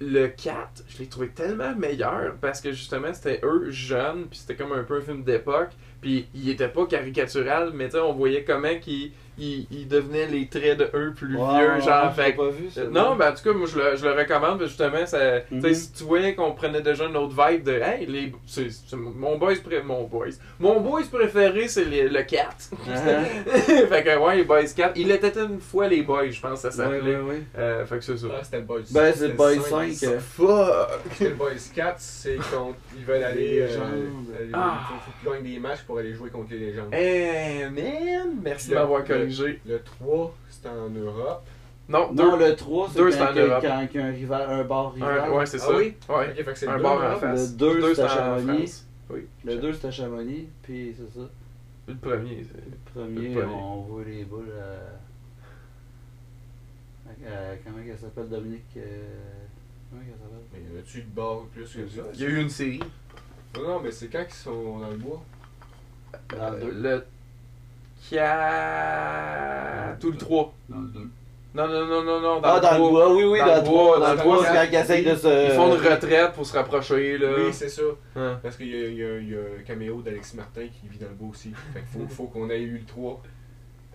Speaker 2: le 4, je l'ai trouvé tellement meilleur parce que justement c'était eux jeunes, puis c'était comme un peu un film d'époque, puis il était pas caricatural, mais tu on voyait comment qu'ils ils, ils devenaient les traits de eux plus
Speaker 1: Ouais,
Speaker 2: vieux,
Speaker 1: ouais,
Speaker 2: genre,
Speaker 1: j'ai
Speaker 2: fait
Speaker 1: pas vu ça.
Speaker 2: non, ben en tout cas, moi je le, je le recommande, parce que justement, ça, tu sais,
Speaker 1: Mhm.
Speaker 2: si tu voyais qu'on prenait déjà une autre vibe de Hey, les, mon boys pré- mon boys. Mon boys préféré, c'est le 4.
Speaker 1: Uh-huh. <laughs>
Speaker 2: fait que ouais, les boys 4. Il était une fois les boys, je pense que ça
Speaker 1: Ouais,
Speaker 2: s'appelait.
Speaker 1: ouais, ouais.
Speaker 2: Euh, fait que c'est ça.
Speaker 3: Ah, c'était le Boys.
Speaker 1: Ben, c'est
Speaker 3: c'était
Speaker 1: le Boys
Speaker 3: cinq.
Speaker 1: 5. euh.
Speaker 2: Fuck!
Speaker 3: Parce que le Boys 4, c'est contre. Ils veulent aller. Euh,
Speaker 2: Ah.
Speaker 3: qu'ils gagnent des matchs pour aller jouer contre les légendes.
Speaker 2: Eh, man! Merci de m'avoir
Speaker 3: le- Le 3, c'était en Europe.
Speaker 2: Non, deux.
Speaker 1: Non, le 3, c'est
Speaker 2: deux,
Speaker 1: quand,
Speaker 2: en
Speaker 1: quand,
Speaker 2: Europe.
Speaker 1: quand il y a un, rival, un bar rival.
Speaker 2: Un- ouais, c'est
Speaker 3: Ah
Speaker 2: ça.
Speaker 3: oui?
Speaker 2: Ouais.
Speaker 3: Ok, fait que c'est
Speaker 2: Un
Speaker 3: le
Speaker 2: bar en
Speaker 3: là.
Speaker 2: face.
Speaker 1: Le deux,
Speaker 2: Deux,
Speaker 1: c'est à Chamonix.
Speaker 2: Oui.
Speaker 1: Le 2, c'est à Chamonix, puis c'est ça.
Speaker 2: Le premier, c'est.
Speaker 1: Le premier,
Speaker 2: Le premier.
Speaker 1: on voit les boules à... à- comment elle s'appelle, Dominique... euh, Comment elle s'appelle?
Speaker 3: Mais y en a-tu de bar plus que ça?
Speaker 2: Il y a eu une série.
Speaker 3: Non, non, mais c'est quand qu'ils sont dans le bois?
Speaker 1: Dans le
Speaker 2: Euh,
Speaker 1: 2.
Speaker 2: Le 4. Tout le 3.
Speaker 1: Dans le 2.
Speaker 2: Non, non, non, non, non. Dans
Speaker 1: Ah,
Speaker 2: le
Speaker 1: dans le
Speaker 2: 3.
Speaker 1: bois, oui, oui,
Speaker 2: Dans le
Speaker 1: le
Speaker 2: bois,
Speaker 1: 3.
Speaker 2: dans
Speaker 1: Dans
Speaker 2: le
Speaker 1: le 3,
Speaker 2: bois,
Speaker 1: c'est quand ils essayent de se...
Speaker 2: Ils font une retraite pour se rapprocher, là.
Speaker 3: Oui, c'est ça.
Speaker 2: Hein.
Speaker 3: Parce qu'il y, a- il y a- il y a un caméo d'Alexis Martin qui vit dans le bois aussi. Fait qu'il faut, faut qu'on ait eu le 3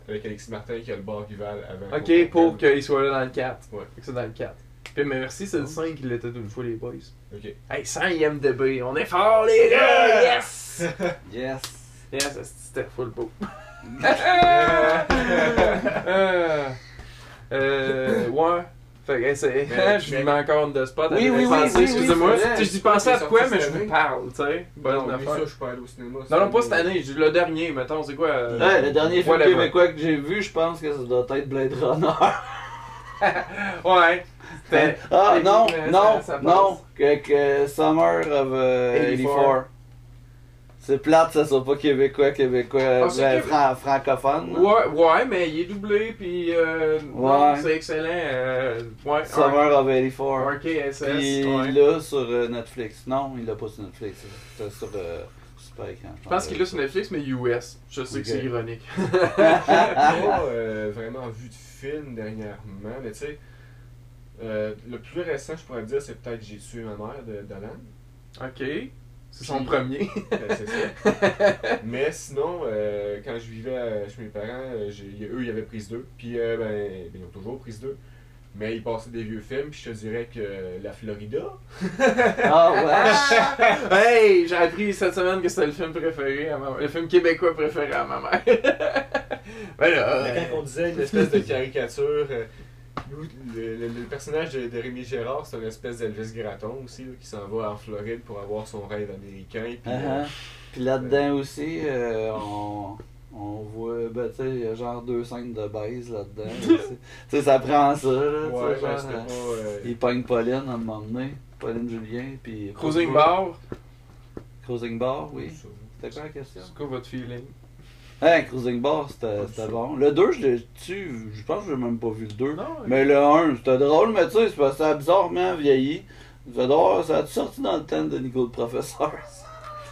Speaker 3: avec Alexis Martin qui a le bar rival avant.
Speaker 2: Ok, pour qu'il soit là dans le 4.
Speaker 3: Ouais.
Speaker 2: Fait que c'est dans le 4. Puis, mais merci, c'est le 5 qui l'était d'une fois, les boys.
Speaker 3: Ok.
Speaker 2: Hey, 100 IMDB, on est fort, les gars! <laughs> Yes!
Speaker 1: Yes.
Speaker 2: Yes, c'était full beau. <laughs>
Speaker 3: Euh,
Speaker 2: euh, euh, ouais. Fait que, c'est.
Speaker 3: Mais-
Speaker 2: je
Speaker 3: mais-
Speaker 2: mets encore de spot.
Speaker 1: Oui, oui, oui, oui,
Speaker 2: Excusez-moi. je dis pensais à quoi, mais je vous parle, tu sais. Bonne
Speaker 3: non,
Speaker 2: affaire.
Speaker 3: ça, je suis pas allé au cinéma.
Speaker 2: Non, non, pas cette année, j'ai dit le dernier, mettons, c'est quoi euh,
Speaker 1: Ouais, le dernier film québécois que j'ai vu, je pense que ça doit être Blade Runner. <laughs>
Speaker 2: Ouais. C'était-
Speaker 1: Ah non,
Speaker 2: euh,
Speaker 1: non, non, que, Summer of euh,
Speaker 2: 84.
Speaker 1: 84. C'est plate, ça soit pas québécois, québécois,
Speaker 2: Ah,
Speaker 1: ben,
Speaker 2: québé-
Speaker 1: fran- francophone. là.
Speaker 2: Ouais, ouais, mais il est doublé, puis euh,
Speaker 1: Ouais.
Speaker 2: c'est excellent. Euh, ouais,
Speaker 1: Summer of 84.
Speaker 2: RKSS.
Speaker 1: Puis
Speaker 2: ouais.
Speaker 1: là sur euh, Netflix. Non, il l'a pas sur Netflix. C'est sur euh, Super Écran.
Speaker 2: Je pense qu'il est sur Netflix, mais US. Je sais que c'est ironique. <laughs>
Speaker 3: J'ai pas vraiment vu de film dernièrement, mais tu sais, le plus récent, je pourrais dire, c'est peut-être J'ai tué ma mère de d'Alan.
Speaker 2: ok. C'est son premier.
Speaker 3: Euh, c'est ça. <laughs> Mais sinon, euh, quand je vivais euh, chez mes parents, euh, j'ai- eux, ils avaient prise 2. Puis, euh, ben, ben, ils ont toujours prise 2. Mais ils passaient des vieux films, puis je te dirais que La Florida.
Speaker 1: Ah <laughs> ouais. <laughs>
Speaker 2: hey, j'ai appris cette semaine que c'était le film préféré à ma le film québécois préféré à ma mère. ben là,
Speaker 3: Mais
Speaker 2: euh,
Speaker 3: quand on disait une espèce de caricature, euh, le, le- le personnage de, de Rémi Gérard, c'est une espèce d'Elvis Gratton aussi, là, qui s'en va en Floride pour avoir son rêve américain. Puis, euh,
Speaker 1: Uh-huh. Puis là-dedans aussi, euh, on, on voit, ben tu sais, il y a genre deux scènes de baise là-dedans. là, tu sais. <laughs> tu sais, ça prend ça, là.
Speaker 3: ouais, ben,
Speaker 1: genre, euh,
Speaker 3: pas. euh,
Speaker 1: Il pogne Pauline à un moment donné. Pauline Julien, puis...
Speaker 2: Cruising Bar,
Speaker 1: Cruising Bar, oui. C'était quoi la question?
Speaker 2: c'est quoi votre feeling?
Speaker 1: Cruising Bar, c'était c'était bon. Le 2, je l'ai tu je pense que j'ai même pas vu le 2.
Speaker 2: Non,
Speaker 1: Mais le 1, c'était drôle, mais tu sais, c'est ça a bizarrement vieilli. Ça doit- ça a sorti dans le temps de Nico le professeur. <laughs>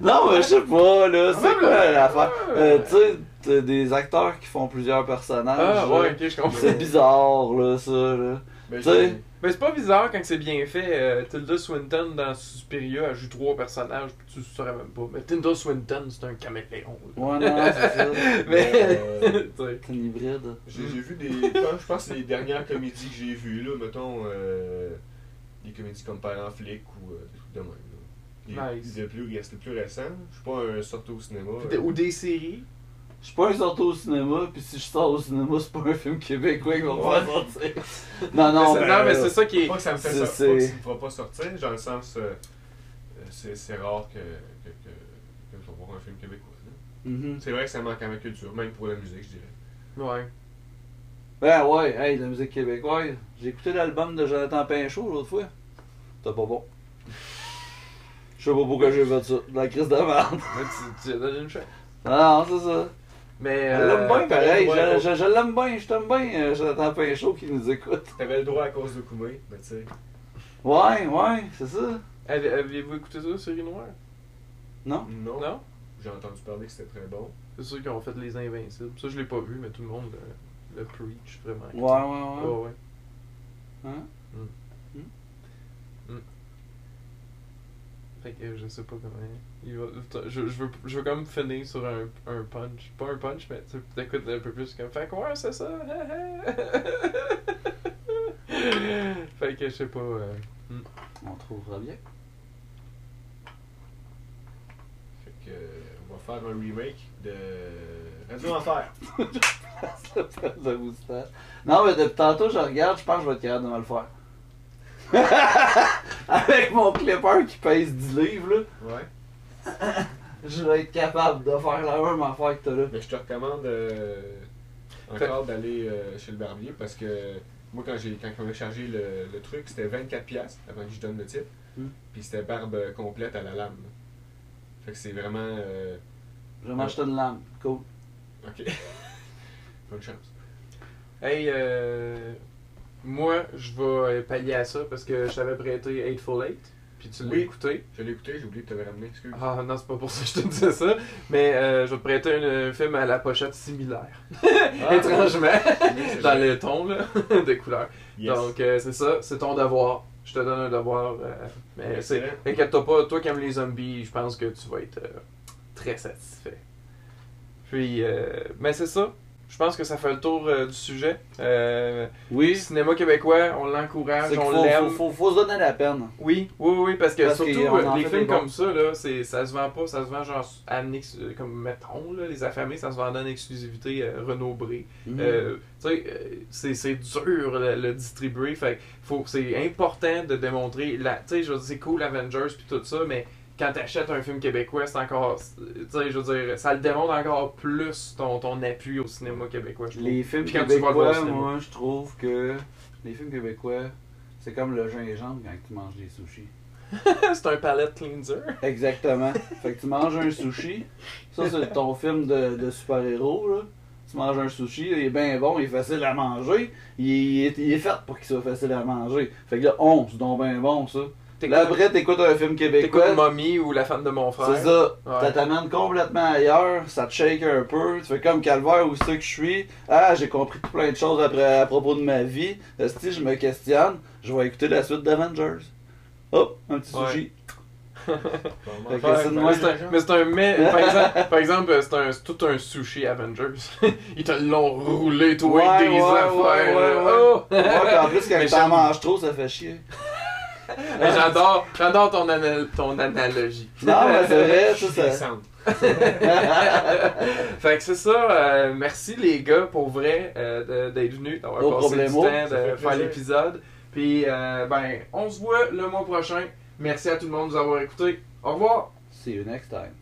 Speaker 1: non, mais je sais pas, là, c'est
Speaker 2: Ah,
Speaker 1: quoi
Speaker 2: mais-
Speaker 1: l'affaire? Euh, tu sais, t'as des acteurs qui font plusieurs personnages.
Speaker 2: Ah, ouais, ok, je comprends.
Speaker 1: C'est bizarre, là, ça, là.
Speaker 3: Ben,
Speaker 1: Tu sais,
Speaker 3: j'ai-
Speaker 2: Mais c'est pas bizarre quand c'est bien fait. euh, Tilda Swinton dans Suspiria, elle joue trois personnages, puis tu le saurais même pas. Mais Tilda Swinton, c'est un caméléon. là.
Speaker 1: Ouais, non, c'est ça. <laughs>
Speaker 2: Mais. <laughs>
Speaker 3: euh.
Speaker 1: C'est une hybride.
Speaker 3: J'ai j'ai vu des. Je pense- je pense que c'est les dernières comédies que j'ai vues, là, mettons. euh, des comédies comme Père en flic ou euh, des trucs de même. Là. Les,
Speaker 2: Nice.
Speaker 3: les plus, c'est le plus récent. Je suis pas un sorti au cinéma.
Speaker 2: Des-
Speaker 3: euh,
Speaker 2: Ou des séries.
Speaker 1: Je suis pas un sorti au cinéma, puis si je sors au cinéma, c'est pas un film québécois qui va me faire sortir. Non, non,
Speaker 2: Mais non, mais c'est ça qui est.
Speaker 3: Pas que ça me fait
Speaker 1: C'est-
Speaker 3: ça, pas que ça me fera pas sortir, dans le sens. euh, euh, c'est c'est rare que, que, que, que je vais voir un film québécois.
Speaker 1: mhm.
Speaker 3: C'est vrai que ça manque à ma culture, même pour la musique, je dirais.
Speaker 2: Ouais.
Speaker 1: Ben ouais, hey, la musique québécoise. J'ai écouté l'album de Jonathan Pinchot l'autre fois. C'était pas bon. Je sais pas pourquoi j'ai fait ça. De la crise de merde.
Speaker 2: Mais tu, tu as donné une chance.
Speaker 1: Ah non, c'est ça.
Speaker 2: Mais.
Speaker 1: Je
Speaker 2: euh,
Speaker 1: l'aime bien pareil.
Speaker 3: ouais,
Speaker 1: Je, je- je l'aime bien. Je t'aime bien, euh, Jonathan Pinchot qui nous écoute.
Speaker 3: T'avais le droit à cause de Koumé, mais tu sais.
Speaker 1: Ouais, ouais, c'est ça.
Speaker 2: avez- Avez-vous écouté ça, Série Noire?
Speaker 1: Non?
Speaker 3: Non.
Speaker 2: Non?
Speaker 3: J'ai entendu parler que c'était très bon.
Speaker 2: C'est sûr qu'ils ont fait Les Invincibles. Ça, je l'ai pas vu, mais tout le monde le, le preach vraiment.
Speaker 1: Ouais, ouais, ouais.
Speaker 2: Ouais, ouais.
Speaker 1: Hein?
Speaker 2: Fait que euh, je sais pas comment. Il va, je, je, veux, je veux comme finir sur un, un punch. Pas un punch, mais tu t'écoutes un peu plus comme. Fait que ouais, c'est ça. <laughs> fait que je sais pas. euh,
Speaker 1: On trouvera bien.
Speaker 3: Fait que, on va faire un remake de Radio Enfer. <laughs>
Speaker 1: Non, mais depuis tantôt, je regarde, je pense que je vais être capable de me le faire. <laughs> Avec mon clipper qui pèse 10 livres, là,
Speaker 3: Ouais. <laughs>
Speaker 1: je vais être capable de faire la même affaire que t'as là.
Speaker 3: Mais je te recommande euh, encore d'aller euh, chez le barbier parce que moi, quand j'ai quand on a chargé le, le truc, c'était 24$ piastres avant que je donne le type.
Speaker 1: Hmm.
Speaker 3: Puis c'était barbe complète à la lame. Fait que c'est vraiment. euh,
Speaker 1: Je vais m'acheter une lame. Cool.
Speaker 3: ok. <laughs> Bonne chance.
Speaker 2: Hey, euh, moi, je vais pallier à ça parce que je t'avais prêté Eightful Eight. Puis tu l'as
Speaker 3: Oui.
Speaker 2: écouté.
Speaker 3: Je l'ai écouté, j'ai oublié de te le ramener, excuse.
Speaker 2: Ah non, c'est pas pour ça que je te disais ça. Mais euh, je vais te prêter un, un film à la pochette similaire. <laughs>
Speaker 3: Ah,
Speaker 2: Étrangement.
Speaker 3: oui,
Speaker 2: Dans le ton là, <laughs> de couleur.
Speaker 3: Yes.
Speaker 2: Donc euh, c'est ça, c'est ton devoir. Je te donne un devoir. euh, mais c'est. Inquiète-toi pas, toi qui aimes les zombies, je pense que tu vas être euh, très satisfait. Puis, euh, mais c'est ça. Je pense que ça fait le tour euh, du sujet. Euh,
Speaker 1: Oui.
Speaker 2: cinéma québécois, on l'encourage, on
Speaker 1: faut,
Speaker 2: l'aime.
Speaker 1: faut, faut, faut se donner la peine.
Speaker 2: Oui, oui, oui, parce que
Speaker 1: Parce
Speaker 2: surtout euh, les films comme ça, là, c'est, ça se vend pas, ça se vend genre comme mettons, là, les affamés, ça se vend en exclusivité Renaud Bré. Tu sais, euh, c'est, c'est dur le, le distribuer, fait que faut, c'est important de démontrer, la, tu sais, je c'est cool Avengers puis tout ça, mais quand t'achètes un film québécois, c'est encore, tu sais, je veux dire, ça le démontre encore plus ton, ton appui au cinéma québécois, je.
Speaker 1: Les films
Speaker 2: tu le
Speaker 1: québécois, moi, je trouve que les films québécois, c'est comme le gingembre quand tu manges des sushis. <laughs>
Speaker 2: c'est un palette cleanser.
Speaker 1: Exactement. <laughs> fait que tu manges un sushi. Ça, c'est ton film de, de super-héros, là. Tu manges un sushi, il est bien bon, il est facile à manger. Il est, il est fait pour qu'il soit facile à manger. Fait que là, on, c'est donc bien bon, ça. Là, après, t'écoutes un film
Speaker 2: T'écoutes
Speaker 1: québécois.
Speaker 2: Mommy ou La femme de mon frère.
Speaker 1: C'est ça.
Speaker 2: Ouais.
Speaker 1: Ça t'amène complètement ailleurs, ça te shake un peu. Tu fais comme calvaire où c'est que je suis. Ah, j'ai compris tout plein de choses après, à propos de ma vie. Si je me questionne, je vais écouter la suite d'Avengers. Hop, un petit sushi. <laughs>
Speaker 2: Ouais, mais c'est un- mais c'est un mais par exemple, par exemple c'est tout un sushi Avengers. <laughs> Ils te l'ont roulé toi
Speaker 1: Ouais,
Speaker 2: avec des
Speaker 1: ouais,
Speaker 2: affaires.
Speaker 1: ouais, ouais, ouais.
Speaker 2: Oh!
Speaker 1: Ouais, puis en plus, quand <laughs> t'en manges trop, ça fait chier.
Speaker 2: J'adore j'adore ton, ana- ton analogie.
Speaker 1: Non, mais c'est vrai,
Speaker 3: Je
Speaker 1: ça, <laughs>
Speaker 2: fait que c'est ça. euh, merci les gars pour vrai euh, d'être venus, d'avoir passé du temps
Speaker 3: Ça
Speaker 2: de faire l'épisode. Puis euh, ben on se voit le mois prochain. Merci à tout le monde de nous avoir écoutés. Au revoir.
Speaker 1: See you next time.